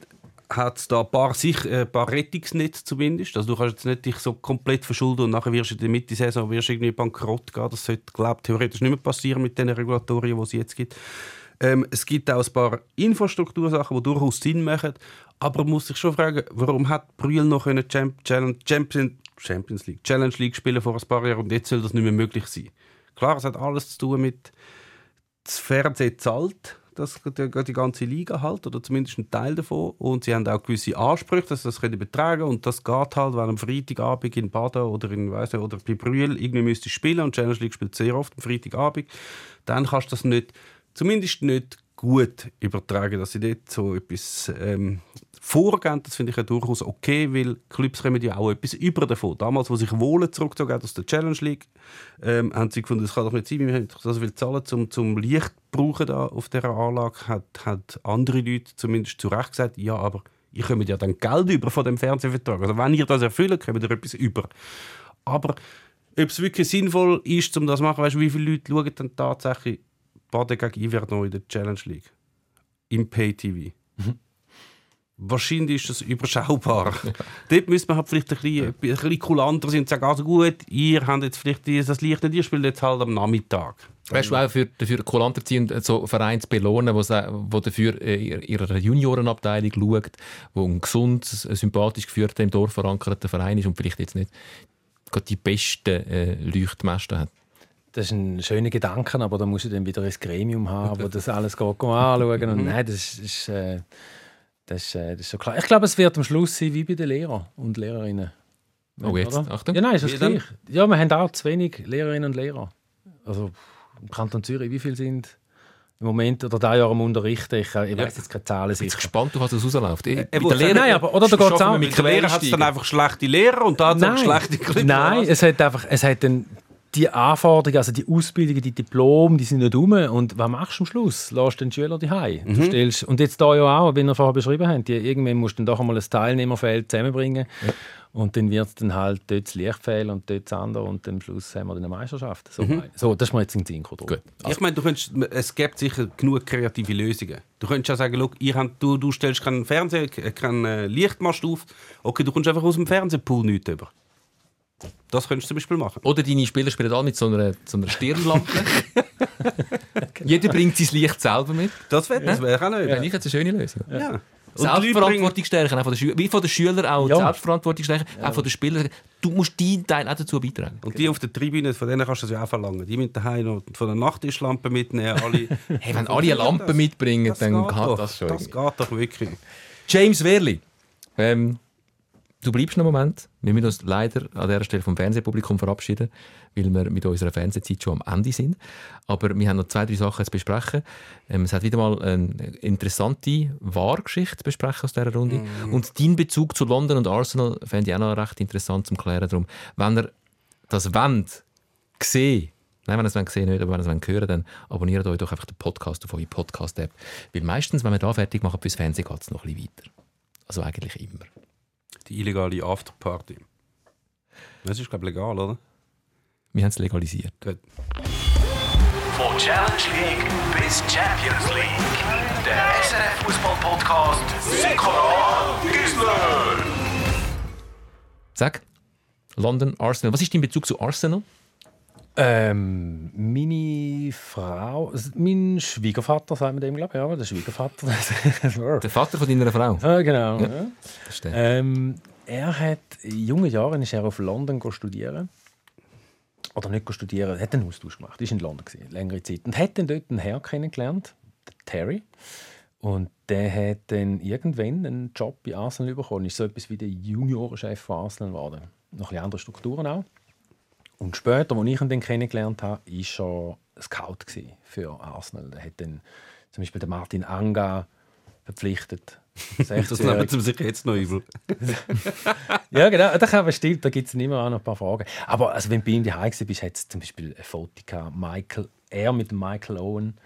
C: hat es da ein paar, sich, äh, ein paar Rettungsnetze zumindest. Also du kannst jetzt nicht dich so komplett verschulden und nachher wirst du in der Mitte Saison wirst irgendwie bankrott gehen. Das sollte, glaube theoretisch nicht mehr passieren mit den Regulatorien, die es jetzt gibt. Ähm, es gibt auch ein paar Infrastruktursachen, die durchaus Sinn machen. Aber man muss sich schon fragen, warum hat Brühl noch eine Champions, Champions League, Challenge League spielen vor ein paar Jahren und jetzt soll das nicht mehr möglich sein? Klar, es hat alles zu tun mit das Fernsehen zahlt das, die, ganze Liga halt, oder zumindest ein Teil davon. Und sie haben auch gewisse Ansprüche, dass sie das können übertragen Und das geht halt, wenn am Freitagabend in Baden oder in weiss nicht, oder bei Brühl irgendwie müsste spielen und Challenge League spielt sehr oft am Freitagabend, dann kannst du das nicht, zumindest nicht gut übertragen, dass sie dort so etwas ähm, vorgehen. Das finde ich ja durchaus okay, weil Clubs kommen ja auch etwas über davon. Damals, wo sich Wohlen zurückgezogen aus der Challenge League, ähm, haben sie gefunden, das kann doch nicht sein, wir haben so viel zahlen, um zum Licht brauchen da auf dieser Anlage, hat, hat andere Leute zumindest zu Recht gesagt, ja, aber ihr kommt ja dann Geld über von dem Fernsehvertrag. Also wenn ihr das erfüllt, kommt ihr etwas über. Aber ob es wirklich sinnvoll ist, um das zu machen, weißt du, wie viele Leute schauen dann tatsächlich Baden gegen Iverdon in der Challenge League? Im Pay-TV. Wahrscheinlich ist das überschaubar. Dort müsste man halt vielleicht ein bisschen, ein bisschen kulanter sein und sagen, also gut, ihr habt jetzt vielleicht das Licht nicht, ihr spielt jetzt halt am Nachmittag.
A: Weißt du auch für, dafür kulanter ziehen und so Vereine zu belohnen, wo, sie- wo dafür äh, ihre ihre Juniorenabteilung schaut, wo ein gesund, ein sympathisch geführter, im Dorf verankerter Verein ist und vielleicht jetzt nicht gerade die besten äh, Leuchtmasten hat.
B: Das ist ein schöner Gedanke, aber da musst du dann wieder ein Gremium haben, wo das alles geht, geht anschauen. Und nein, das ist, äh, das, ist, äh, das ist schon klar. Ich glaube, es wird am Schluss sein wie bei den Lehrern und Lehrerinnen.
A: Oh, jetzt,
B: Oder?
A: Achtung.
B: Ja, nein, ist das gleich. Ja, wir haben auch zu wenig Lehrerinnen und Lehrer. Also im Kanton Zürich, wie viele sind im Moment oder da Jahr am Unterrichten? Ich, äh, ich weiß jetzt keine Zahlen
A: Ich bin gespannt, auf was es rausläuft. Ich,
C: Äh,
A: bei
C: wo-
A: den Lehrern-
B: Nein, aber oder da geht's auch mit
C: Mit der Lehrer hat es dann einfach schlechte Lehrer und da hat es auch schlechte Clubs.
B: Nein, es hat einfach, es hat dann die Anforderungen, also die Ausbildungen, die Diplome, die sind nicht rum. Und was machst du am Schluss? Lässt du den Schüler daheim?
C: Mhm.
B: Du stellst, und jetzt da ja auch, wie wir vorher beschrieben haben, die, irgendwann musst du dann doch einmal ein Teilnehmerfeld zusammenbringen. Und dann wird es dann halt dort das Licht fehlen und dort das andere und am Schluss haben wir dann eine Meisterschaft. So, so das ist mir jetzt in den Sinn.
A: Gut.
C: Ich meine, du könntest, es gibt sicher genug kreative Lösungen. Du könntest ja sagen, schau, ihr habt, du, du stellst keinen Fernseher, keinen äh, Lichtmast auf. Okay, du kommst einfach aus dem Fernsehpool nichts über. Das könntest du zum Beispiel machen.
A: Oder deine Spieler spielen alle mit so einer, so einer Stirnlampe. Jeder bringt sein Licht selber mit.
C: Das wäre das wär auch noch
A: Ja,
C: ja.
A: ich hätte eine schöne Lösung.
C: ja. Und die Leute
A: Selbstverantwortung stärken, auch von den Schülern, wie von den Schülern auch
B: Ja.
A: die Selbstverantwortung stärken, auch von den Spielern. Du musst deinen Teil auch dazu beitragen.
C: Und die auf der Tribüne, von denen kannst du das ja auch verlangen. Die mit daheim noch von der Nachttischlampe mitnehmen. Alle.
A: Hey, wenn alle eine Lampe mitbringen,
C: Das
A: dann
C: geht
A: geht
C: doch.
A: das schon.
C: Das
A: irgendwie.
C: geht doch wirklich.
A: James Werli, ähm, du bleibst noch einen Moment. Wir müssen uns leider an dieser Stelle vom Fernsehpublikum verabschieden, weil wir mit unserer Fernsehzeit schon am Ende sind. Aber wir haben noch zwei, drei Sachen zu besprechen. Ähm, es hat wieder mal eine interessante Wahrgeschichte zu besprechen aus dieser Runde. Und dein Bezug zu London und Arsenal fände ich auch noch recht interessant zum Klären. Darum, wenn ihr das wollt, sehen Nein, wenn ihr es sehen nicht, aber wenn ihr es hören dann abonniert euch doch einfach den Podcast auf eure Podcast-App. Weil meistens, wenn wir da fertig machen fürs Fernsehen, geht es noch ein bisschen weiter. Also eigentlich immer.
C: Die illegale Afterparty. Das ist, glaube ich, legal, oder?
A: Wir haben es legalisiert.
C: Gut.
D: Von Challenge League bis Champions League. Der SRF Fußball Podcast Sikora Gisler.
A: Sag, London, Arsenal. Was ist dein Bezug zu Arsenal?
B: Ähm, meine Frau, mein Schwiegervater, sagt man dem, glaube ich, ja, der Schwiegervater.
A: Der Vater von deiner Frau.
B: ja, genau. Ja.
A: Verstehe.
B: Ähm, er hat in jungen Jahren ist er auf London studieren. Oder nicht studieren, er hat einen Austausch gemacht. Ist in London gewesen, längere Zeit und hat dann dort einen Herr kennengelernt, den Terry. Und der hat dann irgendwann einen Job bei Arsenal bekommen. Ist so etwas wie der Juniorenchef von Arsenal geworden. Noch ein bisschen andere Strukturen auch. Und später, als ich ihn dann kennengelernt habe, war er Scout für Arsenal. Er hat dann zum Beispiel den Martin Anga verpflichtet.
C: Das
B: 16-jährig.
C: sie sich jetzt noch übel.
B: Ja, genau. Da kann bestimmt, da gibt es immer auch noch ein paar Fragen. Aber also, wenn du bei ihm daheim bist, hat es zum Beispiel ein Foto gehabt, Michael, er mit Michael Owen.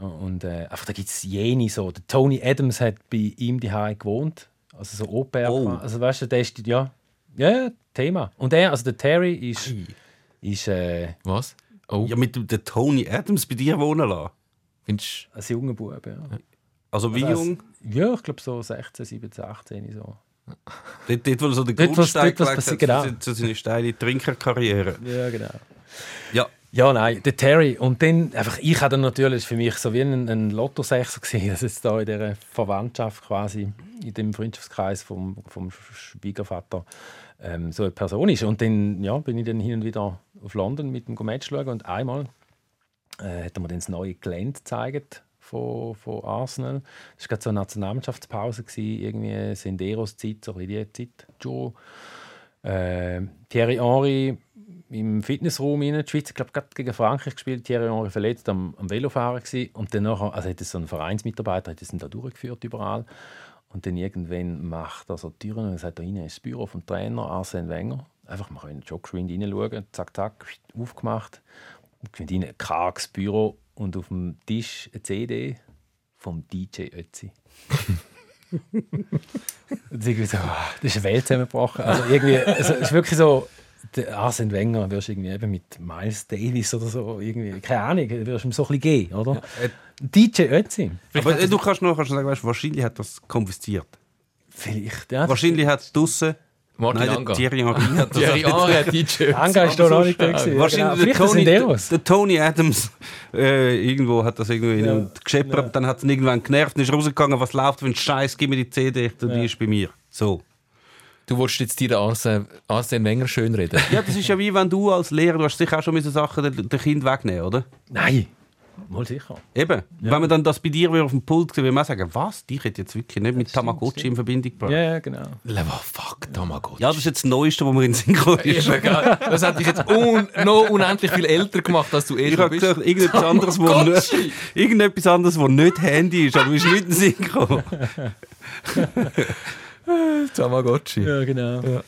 B: Und äh, einfach, da gibt es jene so. Der Tony Adams hat bei ihm daheim gewohnt. Also so Au pair.
C: Oh.
B: Also weißt du, der ist, ja, ja, Thema. Und er, also der Terry ist, ist äh,
A: Was? Oh,
C: Ja, mit dem Tony Adams bei dir wohnen lassen.
A: findest
B: ein junger Bub. Ja,
C: Also wie
B: Also,
C: jung?
B: ja ich glaube so 16, 17, 18. So.
C: Dort, dort, wo er so den
B: Dort,
C: Grundstein
B: was
C: gelegt
B: passiert,
C: hat
B: genau.
C: für- für seine steile Trinkerkarriere.
B: Ja, genau.
C: Ja,
B: Ja, nein, der Terry. Und dann, einfach, ich hatte natürlich, für mich so wie ein, ein Lotto-Sechser gesehen, dass jetzt da in dieser Verwandtschaft quasi, in dem Freundschaftskreis vom, vom Schwiegervater ähm, so eine Person ist. Und dann ja, bin ich dann hin und wieder auf London mit dem Match schauen und einmal äh, hat er mir dann das neue Gelände gezeigt von, von Arsenal. Das war gerade so eine Nationalmannschaftspause, irgendwie Senderos Zeit, so bisschen die Zeit. Joe. Äh, Thierry Henry im Fitnessraum rein. Die Schweiz, glaube gerade gegen Frankreich gespielt. Thierry Henry verletzt am, am Velofahren gewesen. und dann also hat es so ein Vereinsmitarbeiter, hat dann da durchgeführt überall. Und dann irgendwann macht er so die Türen und sagt, da rein ist das Büro vom Trainer Arsene Wenger. Einfach mal in den Job geschwind reinschauen, zack, zack, aufgemacht. Und geschwind rein, ein karges Büro und auf dem Tisch eine CD vom DJ Ötzi. Und irgendwie so, ah, das ist eine Welt zusammengebrochen. Also irgendwie, also, es ist wirklich so, der Arsene Wenger wirst du irgendwie eben mit Miles Davis oder so, irgendwie, keine Ahnung, wirst du ihm so ein bisschen geben, oder? DJ Ötzi.
C: aber äh, du kannst noch, kannst sagen, weißt, wahrscheinlich hat das konfisziert.
B: Vielleicht, ja.
C: Wahrscheinlich hat es draussen...
A: Martin
C: Nein,
A: Anga.
C: Thierry Henry hat das
A: Thierry Henry hat DJ.
B: Anga ist da noch nicht da gewesen.
C: Wahrscheinlich
B: ja,
C: der,
B: genau.
C: Tony, der,
B: Senderos.
C: der Tony Adams äh, irgendwo hat das irgendwie
B: Ja.
C: und gescheppert, dann hat es ihn irgendwann genervt und ist rausgegangen, was läuft für ein Scheiß, gib mir die CD, und die ist bei mir. So.
A: Du wolltest jetzt dir den Arsene, Arsene Wenger schönreden.
C: Ja, das ist ja wie wenn du als Lehrer, du hast sicher auch schon müssen Sachen den, den Kind wegnehmen, oder?
B: Nein, mal sicher.
C: Eben. Wenn man dann das bei dir wieder auf dem Pult sieht, würde man auch sagen, was, dich hätte jetzt wirklich nicht mit Tamagotchi in Verbindung gebracht.
B: Ja,
C: Ja.
B: ja, genau.
A: Level, fuck, Tamagotchi.
C: das ist jetzt das Neueste, was mir in den Sinn gekommen ist.
A: Das hat dich jetzt un noch unendlich viel älter gemacht, als du eh
C: Ich
A: schon
C: habe
A: bist.
C: gesagt, irgendetwas anderes, wo nicht, irgendetwas anderes, wo nicht Handy ist, aber du bist nicht in den Sinn gekommen.
A: Tamagotchi.
B: Ja, genau.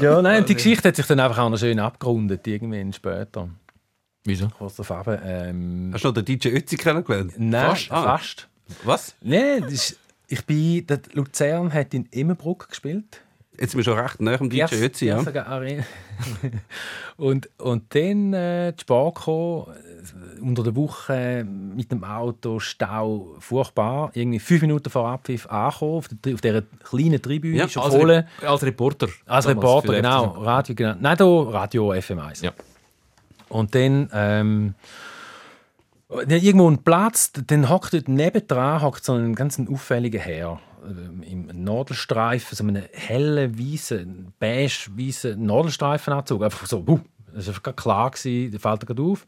B: Ja, nein, die Geschichte hat sich dann einfach auch noch schön abgerundet, irgendwann später.
A: Wieso?
B: Kurz darauf eben, ähm,
C: Hast du noch den DJ Ötzi kennengelernt?
B: Nein,
A: Fast?
C: Ah.
B: fast.
C: Was?
B: Nein, ich bin, der Luzern hat in Immenbruck gespielt.
C: Jetzt sind wir schon recht nah am DJ Ötzi, ja.
B: erst sogar Arena. und, und dann äh, die Spar gekommen, äh, unter der Woche mit dem Auto, Stau, furchtbar. Irgendwie fünf Minuten vor Abpfiff angekommen, auf, der, auf dieser kleinen Tribüne,
C: Ja,
B: schon
A: Als. Re als Reporter.
B: Als Reporter, genau. Radio, genau. Nein, da Radio FM1.
A: Ja.
B: Und dann, ähm, irgendwo ein Platz, dann hockt dort nebendran hockt so ein ganz auffälliger Herr im Nadelstreifen, so einen hellen, weißen, beige, weißen Nadelstreifenanzug. Einfach so, buh, das war klar, gewesen, der fällt gerade auf.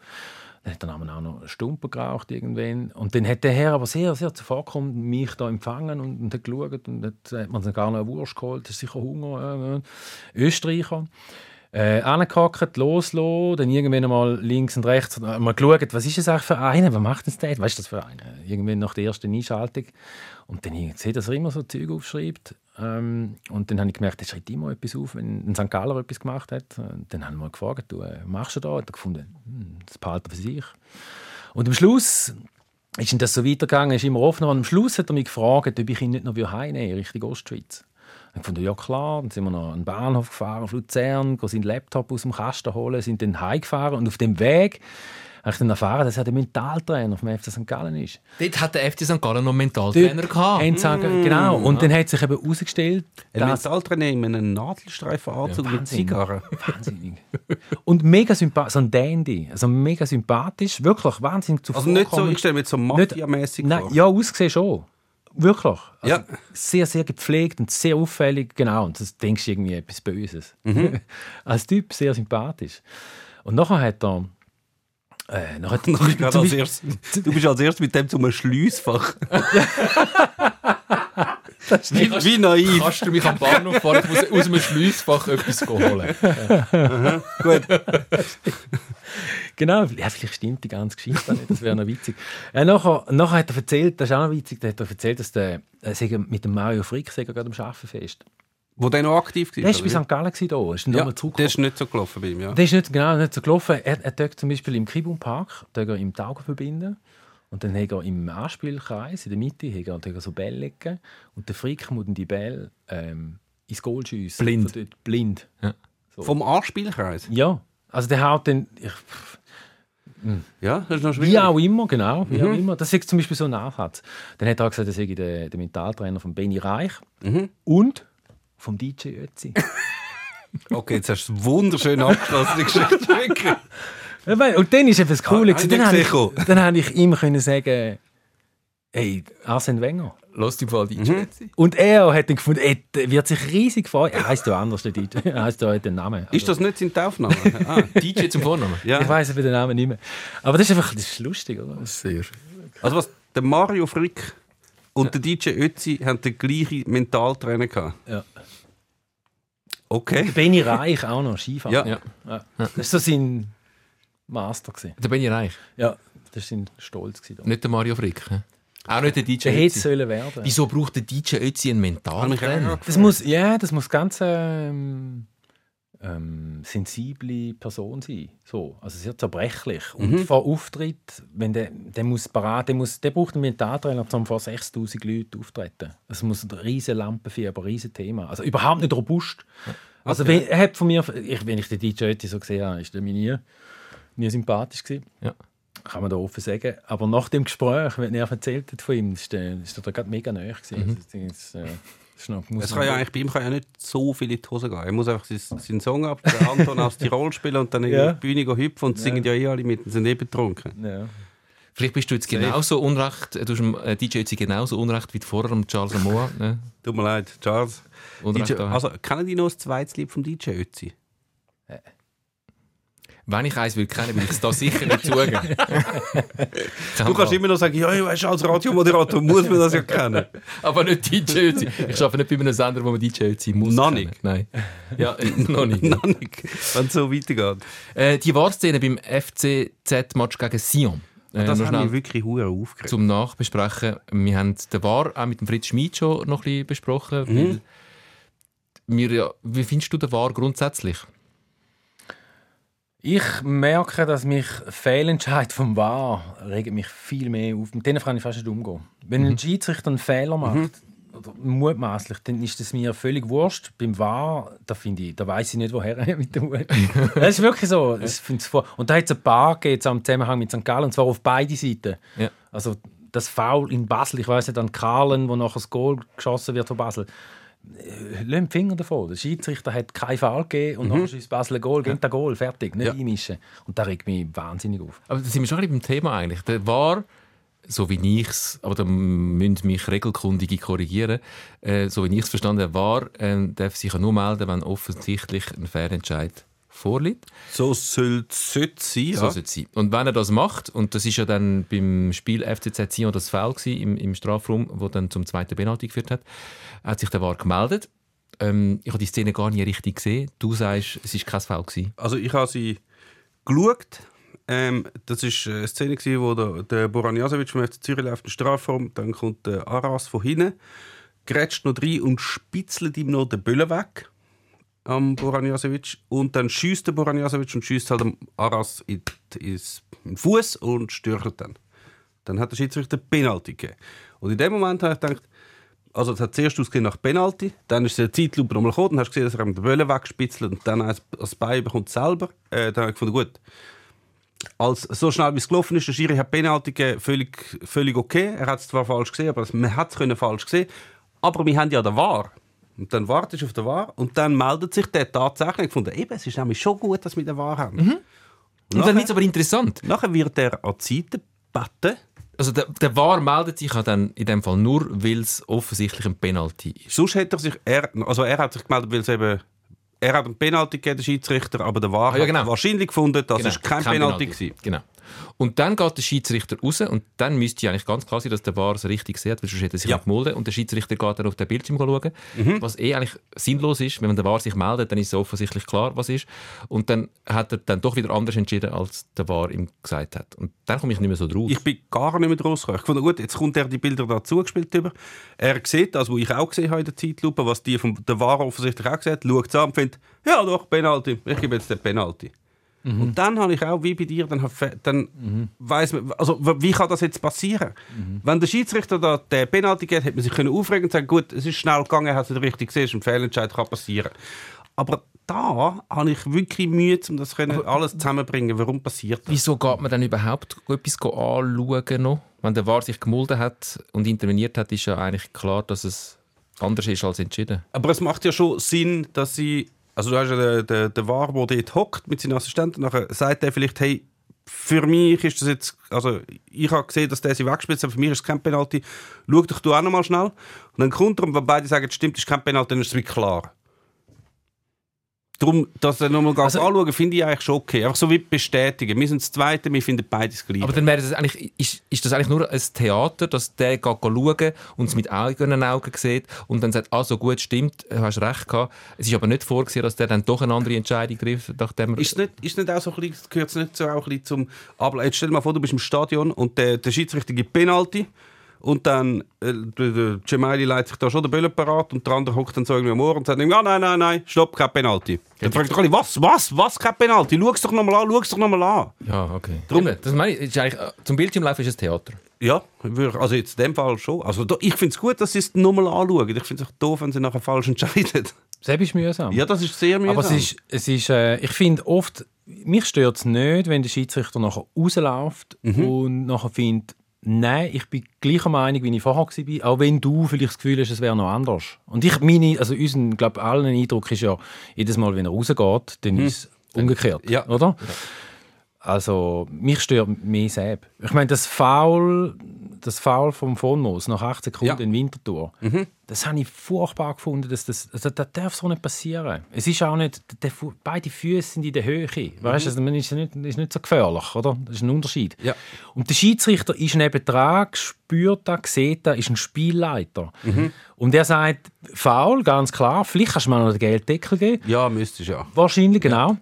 B: Dann hat er dann auch noch Stumpen geraucht irgendwann. Und dann hat der Herr aber sehr, sehr zuvorkommen mich da empfangen und, und hat geschaut und hat, hat man sich gar noch eine Wurst geholt. Ist sicher Hunger. Äh, Österreicher. Äh, angehackt, loslassen, dann irgendwann einmal links und rechts äh, mal geschaut, was ist das eigentlich für einer, was macht das der, was ist das für einer? Irgendwann nach der ersten Einschaltung. Und dann sehe, dass er immer so Zeug aufschreibt. Ähm, und dann habe ich gemerkt, er schreibt immer etwas auf, wenn ein St. Galler etwas gemacht hat. Und dann haben wir mal gefragt, du, äh, machst du da? Hat er gefunden, hm, das behalten er für sich. Und am Schluss ist das so weitergegangen, ist immer offener. Und am Schluss hat er mich gefragt, ob ich ihn nicht noch heimnehmen will, Richtung Ostschweiz. Ich fand, ja klar, dann sind wir noch an den Bahnhof gefahren, auf Luzern, gehen seinen Laptop aus dem Kasten holen, sind dann heimgefahren und auf dem Weg habe ich dann erfahren, dass er der Mentaltrainer vom FC St. Gallen ist.
A: Dort hat der FC St. Gallen noch einen Mentaltrainer
B: Dort
A: gehabt.
B: sie gesagt, Genau, und dann hat sich eben herausgestellt,
C: Ein
B: dass...
C: Mentaltrainer in einem Nadelstreifenanzug mit
B: Wahnsinn.
C: Zigarren.
B: Wahnsinnig. Und mega sympathisch, so ein Dandy, also mega sympathisch, wirklich wahnsinnig
C: Also nicht so, ich stelle mir jetzt so
B: Nicht-
C: Mafia-mäßig
B: Nein,
C: vor.
B: ja, ausgesehen schon. Wirklich. Also
C: Ja.
B: Sehr, sehr gepflegt und sehr auffällig. Genau, und das denkst du irgendwie etwas Böses.
C: Mhm.
B: als Typ sehr sympathisch. Und nachher hat er. Äh, nachher er zum
C: als erstes- Du bist als erstes mit dem zum Schliessfach. wie, wie naiv.
A: Kannst du mich am Bahnhof fahren, ich muss aus einem Schliessfach etwas holen?
C: Gut.
B: Genau, ja, vielleicht stimmt die ganze Geschichte nicht, das wäre noch witzig. Äh, nachher, nachher hat er erzählt, das ist auch noch witzig, da hat er erzählt, dass der, äh, er mit dem Mario Frick sei er gerade am Arbeiten fest.
C: Wo der noch aktiv war.
B: Der war bei St. Gallen, gewesen, da, ist
C: ja,
B: zurückgekommen.
C: der ist nicht so gelaufen bei ihm, ja.
B: Der ist nicht, genau, nicht so gelaufen. Er, er tut zum Beispiel im Kibum Park er im Taugen verbinden. Und dann hat er im Anspielkreis, in der Mitte, hat er, so Bälle legen. Und der Frick muss die Bälle ähm, ins Goal schiessen.
A: Blind.
B: Von dort, blind.
C: Vom Anspielkreis.
B: Ja. Also der haut dann... Ich,
C: Ja, das ist noch schwierig.
B: wie auch immer, genau. Wie auch immer. Das ist zum Beispiel so ein Ansatz. Dann hat er auch gesagt, er sei der, der Mentaltrainer von Benny Reich und vom DJ Ötzi.
C: Okay, jetzt hast du es wunderschön abgeschlossen, die Geschichte.
B: Und dann ist eben das Coole.
C: Ah,
B: dann,
C: ich
B: habe ich, dann habe ich ihm können sagen, hey, Arsene Wenger.
A: Lass die Fall DJ Ötzi.
B: Und er hat dann gefunden, ey, der wird sich riesig freuen. Er heißt ja anders, der DJ. Er heißt ja den Namen. Also,
C: Ist das nicht sein Taufname? Ah,
A: DJ zum Vornamen.
C: ja.
B: Ich weiß aber den Namen nicht mehr. Aber das ist einfach das ist lustig, oder?
A: Sehr.
C: Also was, der Mario Frick und der DJ Ötzi haben den gleichen Mentaltrainer gehabt.
B: Ja.
C: Okay.
B: Benny Reich auch noch, Skifahren.
C: Ja.
A: Ja.
B: Ja. Das war so sein Master. Gewesen.
A: Da bin ich reich.
B: Ja, das war sein Stolz. Gewesen.
A: Nicht der Mario Frick. hä? Auch nicht der DJ
B: Der hätte sollen werden.
A: Wieso braucht der DJ Ötzi einen Mentaltrainer?
B: Das muss, ja, das muss ganz ähm, ähm, sensible Person sein. So, also sehr zerbrechlich. Und vor Auftritt, wenn der, der muss parat, der, muss, der braucht einen Mentaltrainer, um vor 6000 Leuten auftreten. Es muss ein riesen Lampenfieber, ein riesen Thema. Also überhaupt nicht robust. Also wenn, er hat von mir, ich, wenn ich den DJ Ötzi so gesehen habe, ist der mir nie, nie sympathisch gewesen.
A: Ja.
B: Kann man da offen sagen. Aber nach dem Gespräch, wenn er erzählt hat von ihm, ist der, ist der gerade mega nahe gewesen. Das Ding ist, äh, das muss
C: Es kann ja eigentlich, bei ihm kann ja nicht so viel in die Hose gehen. Er muss einfach seinen, seinen Song ab, den Anton aus Tirol spielen und dann
B: Ja.
C: auf die Bühne gehen hüpfen und singen ja eh alle mit und sind eh betrunken.
B: Ja.
A: Vielleicht bist du jetzt genauso unrecht, du hast dem äh, DJ Ötzi genauso unrecht wie vorher dem Charles Amoa. Ne?
C: Tut mir leid, Charles. DJ,
A: da.
C: also, kennen die noch das zweite Lied vom DJ Ötzi?
A: Wenn ich eins will kennen, will ich es da sicher nicht zugeben.
C: Du kannst immer noch sagen, ja, ich weiß, als Radiomoderator muss man das ja kennen.
A: Aber nicht DJ Ötzi. Ich arbeite nicht bei einem Sender, wo man DJ Ötzi muss.
C: Noch nicht.
A: Nein. Ja, äh, noch nicht.
C: Wenn es so weitergeht.
A: Äh, die Wahrszene beim FCZ-Match gegen Sion. Äh,
C: Das
A: schnell
C: mich wirklich hure aufgeregt.
A: zum Nachbesprechen. Wir haben den War auch mit dem Fritz Schmid schon noch ein bisschen besprochen.
C: Mhm.
A: Weil wir, ja, wie findest du den War grundsätzlich?
B: Ich merke, dass mich Fehlentscheid vom VAR regt mich viel mehr auf. Mit denen kann ich fast nicht umgehen. Wenn ein Schiedsrichter einen Fehler macht oder mutmaßlich, dann ist das mir völlig wurscht. Beim War, da finde ich, da weiß ich nicht, woher er mit dem Hut. Das ist wirklich so. Das vor. Und da hat es ein paar gegeben, am Zusammenhang mit St. Gallen, und zwar auf beide Seiten.
A: Ja.
B: Also das Foul in Basel, ich weiß nicht, an Karlen, wo nachher das Goal geschossen wird von Basel. Äh, Lass die Finger davon. Der Schiedsrichter hat keinen Foul gegeben und nachher schießt Basel ein Goal, geht ein Goal, fertig, nicht
C: Ja.
B: einmischen. Und das regt mich wahnsinnig auf.
A: Aber da sind wir schon ein bisschen beim Thema eigentlich. Der war, so wie ich es, aber da müssen mich Regelkundige korrigieren, äh, so wie ich es verstanden habe, war, ähm, darf sich ja nur melden, wenn offensichtlich ein Fehlentscheid vorliegt.
C: So soll es sein.
A: So
C: Ja.
A: es sein. Und wenn er das macht, und das ist ja dann beim Spiel FCZ Sion das Foul gewesen, im, im Strafraum, wo dann zum zweiten Penalty geführt hat, hat sich der VAR gemeldet. Ähm, ich habe die Szene gar nicht richtig gesehen. Du sagst, es war kein Foul. Gewesen.
C: Also ich habe sie geschaut. Ähm, das war eine Szene, gewesen, wo der, der Boran Jasovic vom FC Zürich läuft in Strafraum. Dann kommt der Aras von hinten, grätscht noch rein und spitzelt ihm noch den Böllen weg am Boran Jasovic. Und dann schießt der Boran Jasovic und schießt halt Aras in, in den Fuß und stürchelt dann. Dann hat der Schiedsrichter Penalty gegeben. Und in dem Moment habe ich gedacht, also es hat zuerst ausgesehen nach Penalty, dann ist der Zeitlupe nochmal gekommen, dann hast du gesehen, dass er ihm den Böllen wegspitzelt und dann als, als Bein bekommt selber. Äh, dann habe ich gefunden, gut, als so schnell wie es gelaufen ist, der Schiri hat Penalty gegeben, völlig, völlig okay. Er hat es zwar falsch gesehen, aber man hat es falsch gesehen. Aber wir haben ja den War. Und dann wartest du auf den War und dann meldet sich der tatsächlich. Ich fand, eben, es ist nämlich schon gut, dass wir den War haben.
A: Und dann wird es aber interessant.
C: Nachher wird er an die Seite gebeten.
A: Also der, der VAR meldet sich dann in dem Fall nur, weil es offensichtlich ein Penalty ist.
C: Sonst hätte er sich, er, also er hat sich gemeldet, weil es eben, er hat einen Penalty gegeben, der Schiedsrichter, aber der War
A: Ah, ja, genau.
C: hat wahrscheinlich gefunden, das ist kein, Penalty, gewesen.
A: Genau. Und dann geht der Schiedsrichter raus und dann müsste ja eigentlich ganz klar sein, dass der VAR es richtig sieht, weil sonst hätte er sich
C: Ja.
A: gemeldet und der Schiedsrichter geht dann auf den Bildschirm schauen,
C: Mhm.
A: was eh eigentlich sinnlos ist. Wenn man der VAR sich meldet, dann ist es offensichtlich klar, was ist. Und dann hat er dann doch wieder anders entschieden, als der VAR ihm gesagt hat. Und dann komme ich nicht mehr so drauf.
C: Ich bin gar nicht mehr draus gekommen. Ich fand, gut, jetzt kommt er die Bilder dazu gespielt über. Er sieht das, was ich auch gesehen habe in der Zeitlupe, was die von der War offensichtlich auch gesehen hat, schaut es an und findet, ja doch, Penalty, ich gebe jetzt den Penalty. Und dann habe ich auch, wie bei dir, dann, dann weiss man, also wie kann das jetzt passieren? Wenn der Schiedsrichter da den Penalty gibt, hätte man sich können aufregen und sagen, gut, es ist schnell gegangen, hat es nicht richtig gesehen, es ist ein Fehlentscheid, kann passieren. Aber da habe ich wirklich Mühe, um das können, alles zusammenzubringen. Warum passiert das?
A: Wieso geht man dann überhaupt etwas anschauen noch? Wenn der VAR sich gemulden hat und interveniert hat, ist ja eigentlich klar, dass es anders ist als entschieden.
C: Aber es macht ja schon Sinn, dass sie. Also, du hast ja den, den, War, der dort hockt mit seinen Assistenten. Nachher sagt er vielleicht, hey, für mich ist das jetzt. Also, ich habe gesehen, dass der sie wegspielt, aber für mich ist es kein Penalty. Schau dich du auch noch mal schnell. Und dann kommt er, und wenn beide sagen, stimmt, ist kein Penalty, dann ist es wie klar. Darum, dass er nochmal ganz
B: Also-
C: anschauen, finde ich eigentlich schon okay. Einfach so wie bestätigen. Wir sind das Zweite, wir finden beides gleich.
A: Aber dann wäre das eigentlich, ist, ist das eigentlich nur ein Theater, dass der geht schauen und es mit eigenen Augen sieht und dann sagt, ah, so gut, stimmt, du hast recht gehabt. Es ist aber nicht vorgesehen, dass der dann doch eine andere Entscheidung trifft, nachdem er...
C: Ist es nicht, ist nicht auch so ein bisschen, gehört es nicht so auch ein bisschen zum Ablauf? Jetzt stell dir mal vor, du bist im Stadion und der, der Schiedsrichter gibt Penalty und dann äh, der, der leitet sich da schon den Böllen parat und der andere hockt dann so irgendwie am Ohr und sagt, ja, nein, nein, nein, stopp, kein Penalty. Dann fragt doch alle, was, was, was, kein Penalty? Schau es doch nochmal an, schau es doch nochmal an.
A: Ja, okay.
C: Drum-
A: Eben, das meine ich, ist eigentlich, äh, zum Bildschirmlaufen ist es Theater.
C: Ja, also jetzt in dem Fall schon. Also ich finde es gut, dass sie es nochmal anschauen. Ich finde es doof, wenn sie nachher falsch entscheiden.
B: Selbst ist mühsam.
C: Ja, das ist sehr mühsam.
B: Aber es ist, es ist äh, ich finde oft, mich stört es nicht, wenn der Schiedsrichter nachher rausläuft und nachher findet, nein, ich bin gleicher Meinung, wie ich vorher war, auch wenn du vielleicht das Gefühl hast, es wäre noch anders. Und ich, meine, also unseren, glaube allen Eindruck ist ja, jedes Mal, wenn er rausgeht, dann ist es umgekehrt,
C: Ja.
B: oder? Also, mich stört mehr selbst. Ich meine, das Foul, das Foul vom Von Moos nach 8 Sekunden
C: Ja.
B: in Winterthur, das habe ich furchtbar gefunden. Dass das, also, das darf so nicht passieren. Es ist auch nicht, der, beide Füße sind in der Höhe. Weißt du, also, man ist nicht, ist nicht so gefährlich, oder? Das ist ein Unterschied.
C: Ja.
B: Und der Schiedsrichter ist nebendran, spürt das, sieht das, ist ein Spielleiter. Und er sagt, Foul, ganz klar, vielleicht kannst du mir noch den Gelddeckel geben.
C: ja, müsstest ja.
B: Wahrscheinlich, genau.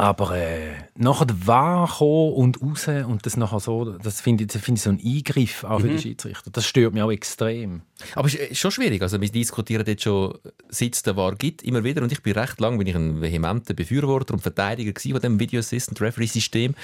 B: Aber äh, nachher der Wahr kommen und raus und das nachher so, das finde ich, das finde ich so ein Eingriff auch für
C: Mhm.
B: den Schiedsrichter. Das stört mich auch extrem.
A: Aber es ist schon schwierig. Also wir diskutieren jetzt schon, seit es der VAR gibt, immer wieder. Und ich bin recht lang bin ich ein vehementer Befürworter und Verteidiger gewesen von dem Video Assistant Referee System.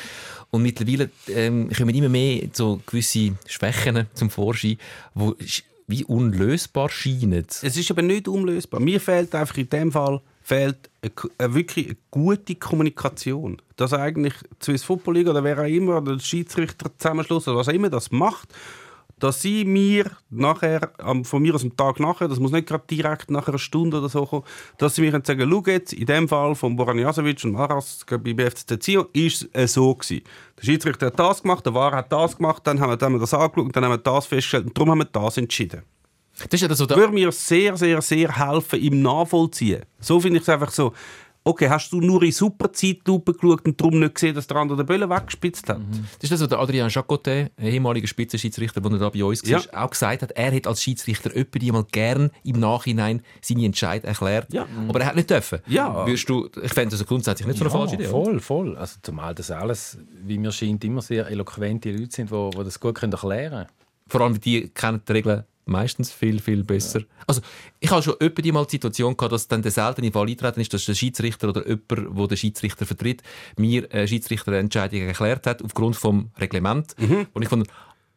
A: Und mittlerweile ähm, kommen immer mehr so gewisse Schwächen zum Vorschein, wo sch- wie unlösbar scheinen.
C: Es ist aber nicht unlösbar. Mir fehlt einfach in dem Fall fehlt eine, eine wirklich gute Kommunikation. Dass eigentlich die Swiss Football League oder wer auch immer, oder der Schiedsrichter Zusammenschluss oder was auch immer das macht, dass sie mir nachher, von mir aus am Tag nachher, das muss nicht gerade direkt nach einer Stunde oder so kommen, dass sie mir sagen, schau jetzt, in dem Fall von Boran Jasovic und Maras bei BFC Zion ist es so gewesen. Der Schiedsrichter hat das gemacht, der VAR hat das gemacht, dann haben wir das angeschaut und dann haben wir das festgestellt und darum haben wir das entschieden
A: Das ist ja so der,
C: würde mir sehr, sehr, sehr helfen im Nachvollziehen. So finde ich es einfach so. Okay, hast du nur in super Zeitlupe geschaut und darum nicht gesehen, dass der andere den Böllen weggespitzt hat?
A: das ist das, was der Adrian Jacotet, ein ehemaliger Spitzenschiedsrichter, der da bei uns war,
C: Ja.
A: auch gesagt hat, er hat als Schiedsrichter die mal gern im Nachhinein seine Entscheid erklärt.
C: Ja.
A: Aber er hat nicht dürfen.
C: Ja.
A: Würdest du, ich fände das grundsätzlich nicht so eine falsche Idee. oder?
B: voll, voll. Also, zumal das alles, wie mir scheint, immer sehr eloquente Leute sind, die, die das gut können erklären können.
A: Vor allem, die kennen die Regeln meistens viel, viel besser. Also, ich habe schon öppe die mal die Situation gehabt, dass dann der seltene Fall eintreten ist, dass der Schiedsrichter oder jemand, der den Schiedsrichter vertritt, mir eine Schiedsrichterentscheidung erklärt hat, aufgrund vom Reglement. Und ich fand,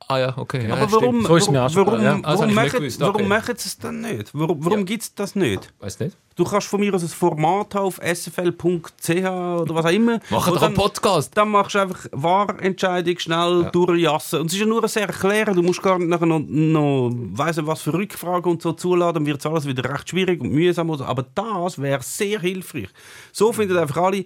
A: ah ja, okay. Ja.
C: Aber warum,
B: So ist es mir auch schon
C: warum,
B: gegangen,
A: ja. Also
C: warum, machen,
A: gewusst,
C: warum
A: okay.
C: machen sie es dann nicht? Warum, warum
A: Ja.
C: gibt es das nicht?
A: Weiss nicht.
C: Du kannst von mir aus ein Format haben auf sfl.ch oder was auch immer.
A: Mach doch einen Podcast.
C: Dann machst du einfach Wahrentscheidung schnell durchjassen. Und es ist ja nur sehr erklären. Du musst gar nicht nachher noch, noch weiss nicht, was für Rückfragen und so zuladen. Dann wird es alles wieder recht schwierig und mühsam. Aber das wäre sehr hilfreich. So finden einfach alle,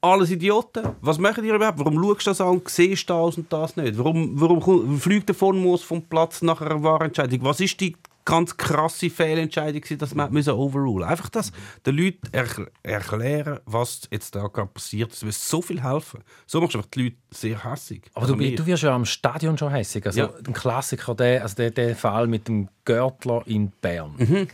C: alles Idioten. Was machen die überhaupt? Warum schaust du das an und siehst das und das nicht? Warum, warum fliegt der von Moos vom Platz nach einer Wahrentscheidung? Was ist die ganz krasse Fehlentscheidung, dass man müssen overrulen Einfach das den Leuten erkl- erklären, was jetzt da gerade passiert. Das würde so viel helfen. So machst du einfach die Leute sehr hässig.
B: Aber
C: Also
B: du,
C: mir.
B: du wirst ja am Stadion schon hässig. Also
C: Ja.
B: ein Klassiker, der, also der, der Fall mit dem Görtler in Bern.
C: Mhm.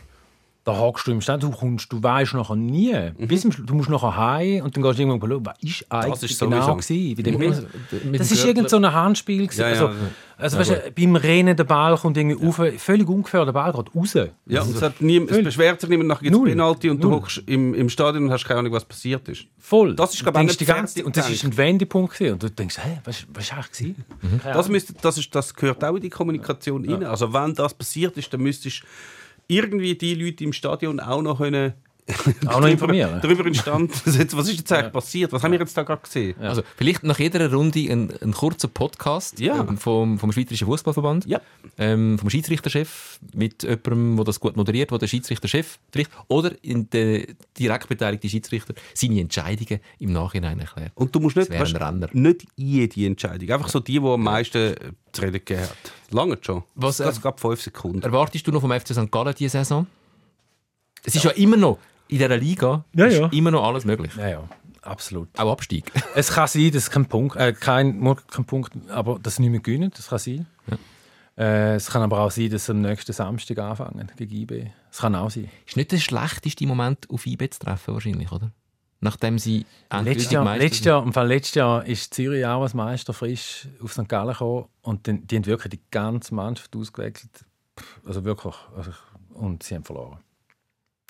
B: Da hockst du im Stadion, du, kommst, du weißt nachher nie.
C: Mhm.
B: Bis du musst nachher heim und dann gehst du irgendwann schauen, was ist eigentlich
C: ist
B: genau gewesen. Dem,
A: Mit
B: das
A: dem
B: ist
A: Gürtel.
B: irgend so ein Handspiel.
C: Ja, ja.
B: Also, also weißt du, beim Rennen der Ball kommt irgendwie rauf, völlig ungefähr, der Ball geht raus.
C: Ja, und es, hat nie, es beschwert sich niemand, nachher gibt es. Penalty und du
B: Null.
C: hockst im, im Stadion und hast keine Ahnung, was passiert ist.
B: Voll.
C: Das ist, glaub
B: Du
C: ich,
B: die ganze, Und das ist ein Wendepunkt. gewesen. Und du denkst, hä, was, was ist eigentlich? Keine
C: Das, müsste, das, ist, das gehört auch in die Kommunikation rein. Also wenn das passiert ist, dann müsstest du irgendwie die Leute im Stadion auch noch können
B: Auch noch informieren.
C: darüber in Stand setzen. Was ist jetzt eigentlich passiert? Was haben wir jetzt da gerade gesehen?
A: Also, vielleicht nach jeder Runde ein, ein kurzer Podcast
C: Ja.
A: ähm, vom, vom Schweizerischen Fußballverband,
C: Ja.
A: ähm, vom Schiedsrichterchef, mit jemandem, der das gut moderiert, der der Schiedsrichterchef trifft, oder in der direkt beteiligte Schiedsrichter seine Entscheidungen im Nachhinein erklärt.
C: Und du musst nicht, weißt, nicht jede Entscheidung. Einfach so die, die am meisten zu reden gegeben hat. Lange schon.
A: Was,
C: das
A: äh,
C: gab fünf Sekunden.
A: Erwartest du noch vom FC St. Gallen diese Saison? Es ist ja immer noch, in dieser Liga
B: Ja,
A: ist
B: ja.
A: immer noch alles möglich.
B: Ja, ja, absolut.
A: Auch Abstieg.
B: Es kann sein, dass kein Punkt, äh, kein, kein Punkt, aber das nicht mehr gewinnen, das kann sein. Äh, es kann aber auch sein, dass sie am nächsten Samstag anfangen gegen IB. Es kann auch sein.
A: ist nicht der schlechteste Moment, auf IB zu treffen, wahrscheinlich, oder? Nachdem sie
B: Letztes Jahr, letztes, Jahr, im Fall letztes Jahr ist Zürich auch als Meister frisch auf St. Gallen gekommen und dann, die haben wirklich die ganze Mannschaft ausgewechselt. Also wirklich. Also, und sie haben verloren.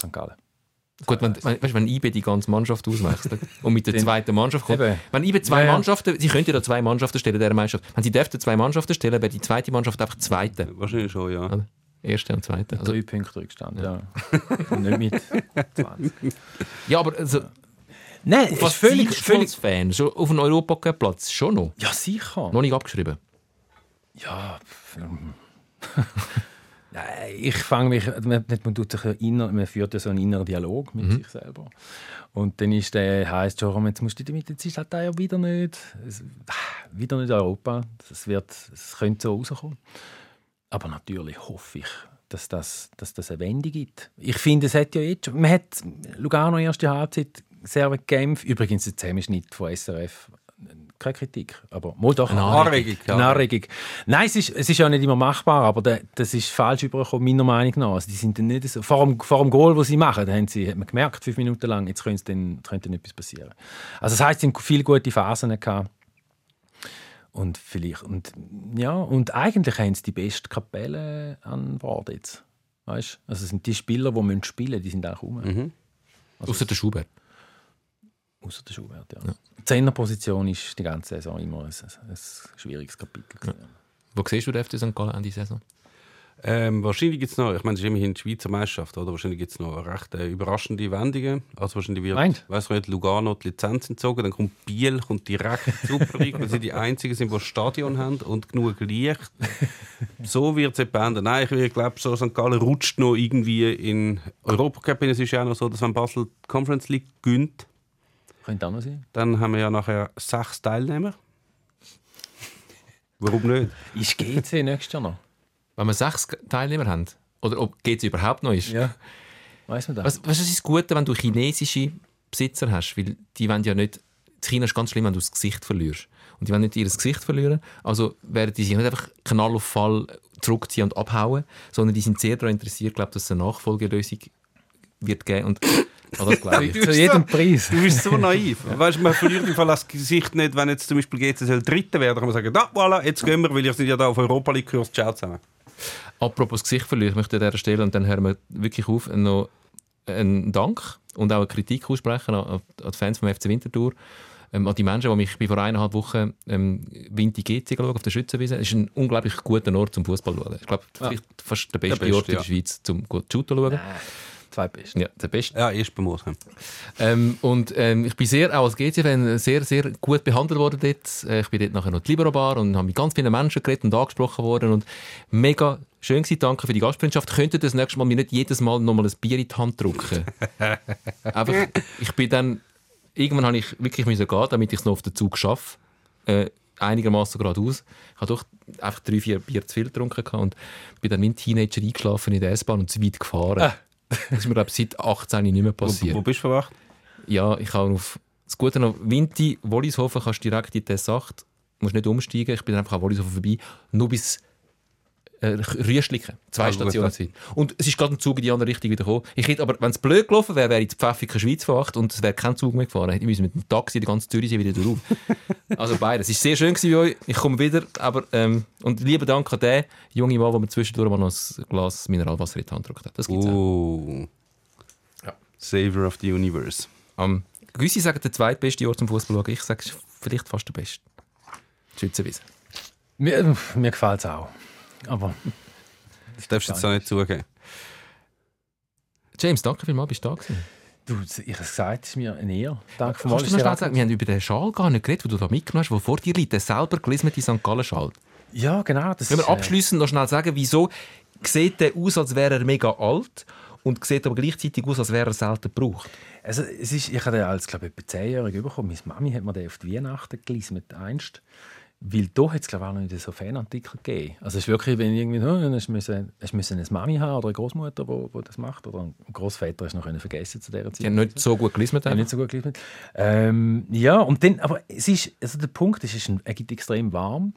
B: St. Gallen.
A: Gut, wenn, wenn, weißt, wenn IB die ganze Mannschaft auswechselt und mit der zweiten Mannschaft kommt.
B: Eben.
A: Wenn IB zwei
B: Ja, ja.
A: Mannschaften, sie könnten ja zwei Mannschaften stellen, der Meisterschaft. Wenn sie dürften zwei Mannschaften stellen, wäre die zweite Mannschaft einfach zweite.
C: Wahrscheinlich schon, ja.
A: Erste und zweite. Also,
B: Drei Punkte Rückstand, ja. Und nicht mit 20.
A: ja, aber also,
B: Nein,
A: auf was
B: ist völlig, völlig.
A: Fan? Schon auf einen Europacup-Platz? Schon noch?
B: Ja, sicher.
A: Noch nicht abgeschrieben?
B: Ja. Nein, ich fange mich, man, man, tut sich inner, man führt ja so einen inneren Dialog mit sich selber. Und dann ist der, heisst schon, jetzt musst du damit, jetzt ist halt da ja wieder nicht, es, ah, wieder nicht Europa. Das wird, es könnte so rauskommen. Aber natürlich hoffe ich, dass das, dass das eine Wende gibt. Ich finde, es hat ja jetzt schon, man hat Lugano erste Halbzeit sehr gekämpft. Übrigens der Zusammenschnitt von SRF, keine Kritik, aber mal doch
A: Eine
C: Anregung.
B: Eine Anregung. Nein, es ist, es ist ja nicht immer machbar, aber der, das ist falsch übergekommen, meiner Meinung nach. Also die sind dann nicht so, vor, dem, vor dem Goal, das sie machen, haben sie, hat man gemerkt, fünf Minuten lang, jetzt könnte dann, könnte dann etwas passieren. Also das heisst, sie haben viele gute Phasen gehabt. Und vielleicht, und, ja, und eigentlich haben sie die beste Kapelle an Bord jetzt. Weißt? Also es sind die Spieler, die müssen spielen die sind auch rum.
C: Mhm.
A: Außer der Schubert.
B: Außer der Schubert, ja. Die Zehnerposition ist die ganze Saison immer ein, ein, ein schwieriges Kapitel. gewesen.
A: Wo siehst du den FC St. Gallen an die Saison?
C: Ähm, wahrscheinlich gibt es noch, ich meine, es ist immerhin die Schweizer Meisterschaft, oder? Wahrscheinlich gibt es noch recht äh, überraschende Wendungen. Also wahrscheinlich wird,
B: Meint?
C: weiss ich nicht, Lugano die Lizenz entzogen, dann kommt Biel, kommt direkt die Super League, weil sie die einzigen sind, die ein Stadion haben und genug Licht. So wird es etwa enden. Nein, ich glaube, so St. Gallen rutscht noch irgendwie in Europacup. Es ist ja auch noch so, dass wenn Basel die Conference League gönnt,
B: Könnte auch noch sein.
C: dann haben wir ja nachher sechs Teilnehmer. Warum nicht?
B: Ist GC nächstes Jahr noch?
A: Wenn wir sechs Teilnehmer haben, oder ob GC überhaupt noch ist.
B: Ja. Weiß man das?
A: Was, was ist das Gute, wenn du chinesische Besitzer hast? Weil die wollen ja nicht. In China ist ganz schlimm, wenn du das Gesicht verlierst. Und die wollen nicht ihr Gesicht verlieren. Also werden die sich nicht einfach Knall auf Fall zurückziehen und abhauen, sondern die sind sehr daran interessiert, glaube dass es eine Nachfolgelösung wird geben. Und das glaube ich.
B: Zu jedem Preis.
C: Du bist so naiv. Weißt, man verliert im Fall das Gesicht nicht, wenn jetzt zum Beispiel GC soll Dritter werden, kann man sagen, da, voilà, jetzt gehen wir, weil ihr seid ja da auf Europa League Kurs, ciao zusammen.
A: Apropos Gesicht verlieren, ich möchte an dieser Stelle, und dann hören wir wirklich auf, noch einen Dank und auch eine Kritik aussprechen an, an die Fans vom FC Winterthur. Ähm, an die Menschen, die mich bei vor eineinhalb Wochen ähm, Winti GC schauen, auf der Schützenwiese. Es ist ein unglaublich guter Ort zum Fußball schauen. Ich glaube, vielleicht fast der beste,
C: beste,
A: Ort in
C: ja.
A: der Schweiz zum gut shooten schauen.
B: Zwei Beste.
A: Ja, der beste.
C: Ja, erst beim Ausgehen.
A: Ähm, und ähm, ich bin sehr, auch als GC-Fan sehr, sehr gut behandelt worden dort. Äh, ich bin dort nachher noch die Libero Bar und habe mit ganz vielen Menschen geredet und angesprochen worden und mega schön gewesen. Danke für die Gastfreundschaft. Könntet ihr das nächste Mal mir nicht jedes Mal nochmal ein Bier in die Hand drücken? Einfach, ich bin dann, irgendwann habe ich wirklich müssen gehen, damit ich es noch auf den Zug schaffe. Äh, einigermaßen geradeaus. Ich habe doch einfach drei, vier Bier zu viel getrunken gehabt und bin dann wie ein Teenager eingeschlafen in der S-Bahn und zu weit gefahren. Das ist mir, glaube seit 18 nicht mehr
C: Wo,
A: passiert.
C: wo bist du verwacht?
A: Ja, ich habe auf das Gute noch Winti, Wollishofen kannst du direkt in die S8, musst nicht umsteigen. Ich bin einfach an Wollishofen vorbei, nur bis äh, Rüschliken, zwei
C: gut,
A: Stationen Zeit. Und es ist gerade ein Zug in die andere Richtung wieder gekommen. Ich hätte, aber wenn es blöd gelaufen wäre, wäre ich in Pfäffiker Schweiz verwacht und es wäre kein Zug mehr gefahren. Ich müssen mit dem Taxi die ganze Zürichsee wieder drauf. also beides. Es war sehr schön gewesen bei euch. Ich komme wieder, aber ähm, und lieber Dank an den jungen Mann, der mir zwischendurch mal noch ein Glas Mineralwasser in die Hand gedrückt hat. Das gibt's auch.
C: Oh.
A: Ja.
C: Savior of the Universe.
A: Ähm, gewisse sagen, der zweitbeste Ort zum Fußball schauen. Ich sage, es ist vielleicht fast der beste. Schützenwiese.
B: Mir, mir gefällt es auch. Aber
C: Das darfst du jetzt auch nicht zugeben.
A: James, danke vielmals, bist du da gewesen.
B: du, ich habe es gesagt, es ist mir eine Ehre. Danke für
A: Kannst du noch schnell sagen, wir haben über den Schal gar nicht geredet, den du da mitgenommen hast, der vor dir liegt, der selber gelismete St. Gallen-Schal.
B: Ja, genau. Das
A: Können wir
B: äh,
A: abschließend noch schnell sagen, wieso sieht der aus, als wäre er mega alt und sieht aber gleichzeitig aus, als wäre er selten gebraucht?
B: Also, es ist, ich habe den als glaube ich, etwa 10-Jährig bekommen. Meine Mami hat mir den auf die Weihnachten gelismet, einst. Weil da hat es glaube ich, auch noch nicht so Fanartikel gegeben. Also es ist wirklich, wenn irgendwie, hast du müssen, müssen eine Mami haben oder eine Großmutter, die, die das macht. Oder ein Großvater du noch können vergessen zu dieser Zeit.
A: Die haben nicht so gut gelismet.
B: Ja, nicht so gut gelismet. Ähm, ja, und dann, aber es ist, also der Punkt ist, es ist extrem warm.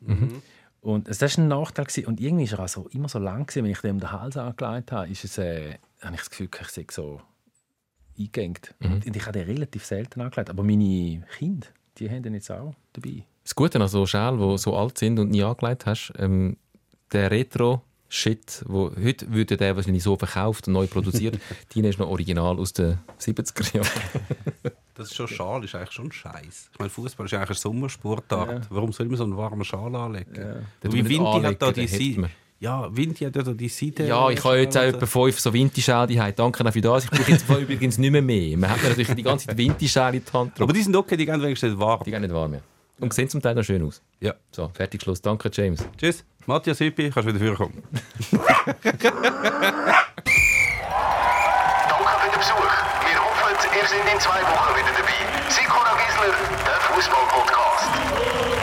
B: Und also das war ein Nachteil. Gewesen. Und irgendwie ist er auch so, immer so lang, gewesen, wenn ich dem den Hals angelegt habe, ist es, äh, habe ich das Gefühl, ich sei so eingängt. Und ich habe den relativ selten angelegt. Aber meine Kinder, die haben den jetzt auch dabei.
A: Das Gute an so Schalen, die so alt sind und nie angelegt hast, ähm, der Retro-Shit, wo heute würde der wahrscheinlich so verkauft und neu produziert, die ist noch original aus den 70er Jahren.
C: Das ist schon Schal, ist eigentlich schon scheiß. Ich meine, Fußball ist eigentlich eine Sommersportart. Warum soll man so einen warmen Schal anlegen?
A: Den
C: Wie Vinti hat da die Seite. Ja, Vinti hat ja da die Seite.
A: Ja, ich habe jetzt auch etwa fünf so Winterschäle die Danke auch für das. Ich brauche jetzt übrigens nicht mehr mehr. Man hat natürlich die ganze Zeit Winterschäle in die Hand
C: Aber
A: gedrückt.
C: die sind okay, die gehen wenigstens warm.
A: Die gehen nicht warm mehr. Und sehen zum Teil noch schön aus.
C: Ja.
A: So, fertig, Schluss. Danke, James.
C: Tschüss. Matthias Hüppi, kannst wieder vorkommen.
D: Danke für den Besuch. Wir hoffen, ihr seid in zwei Wochen wieder dabei. Sikora Gisler, der Fußball-Podcast.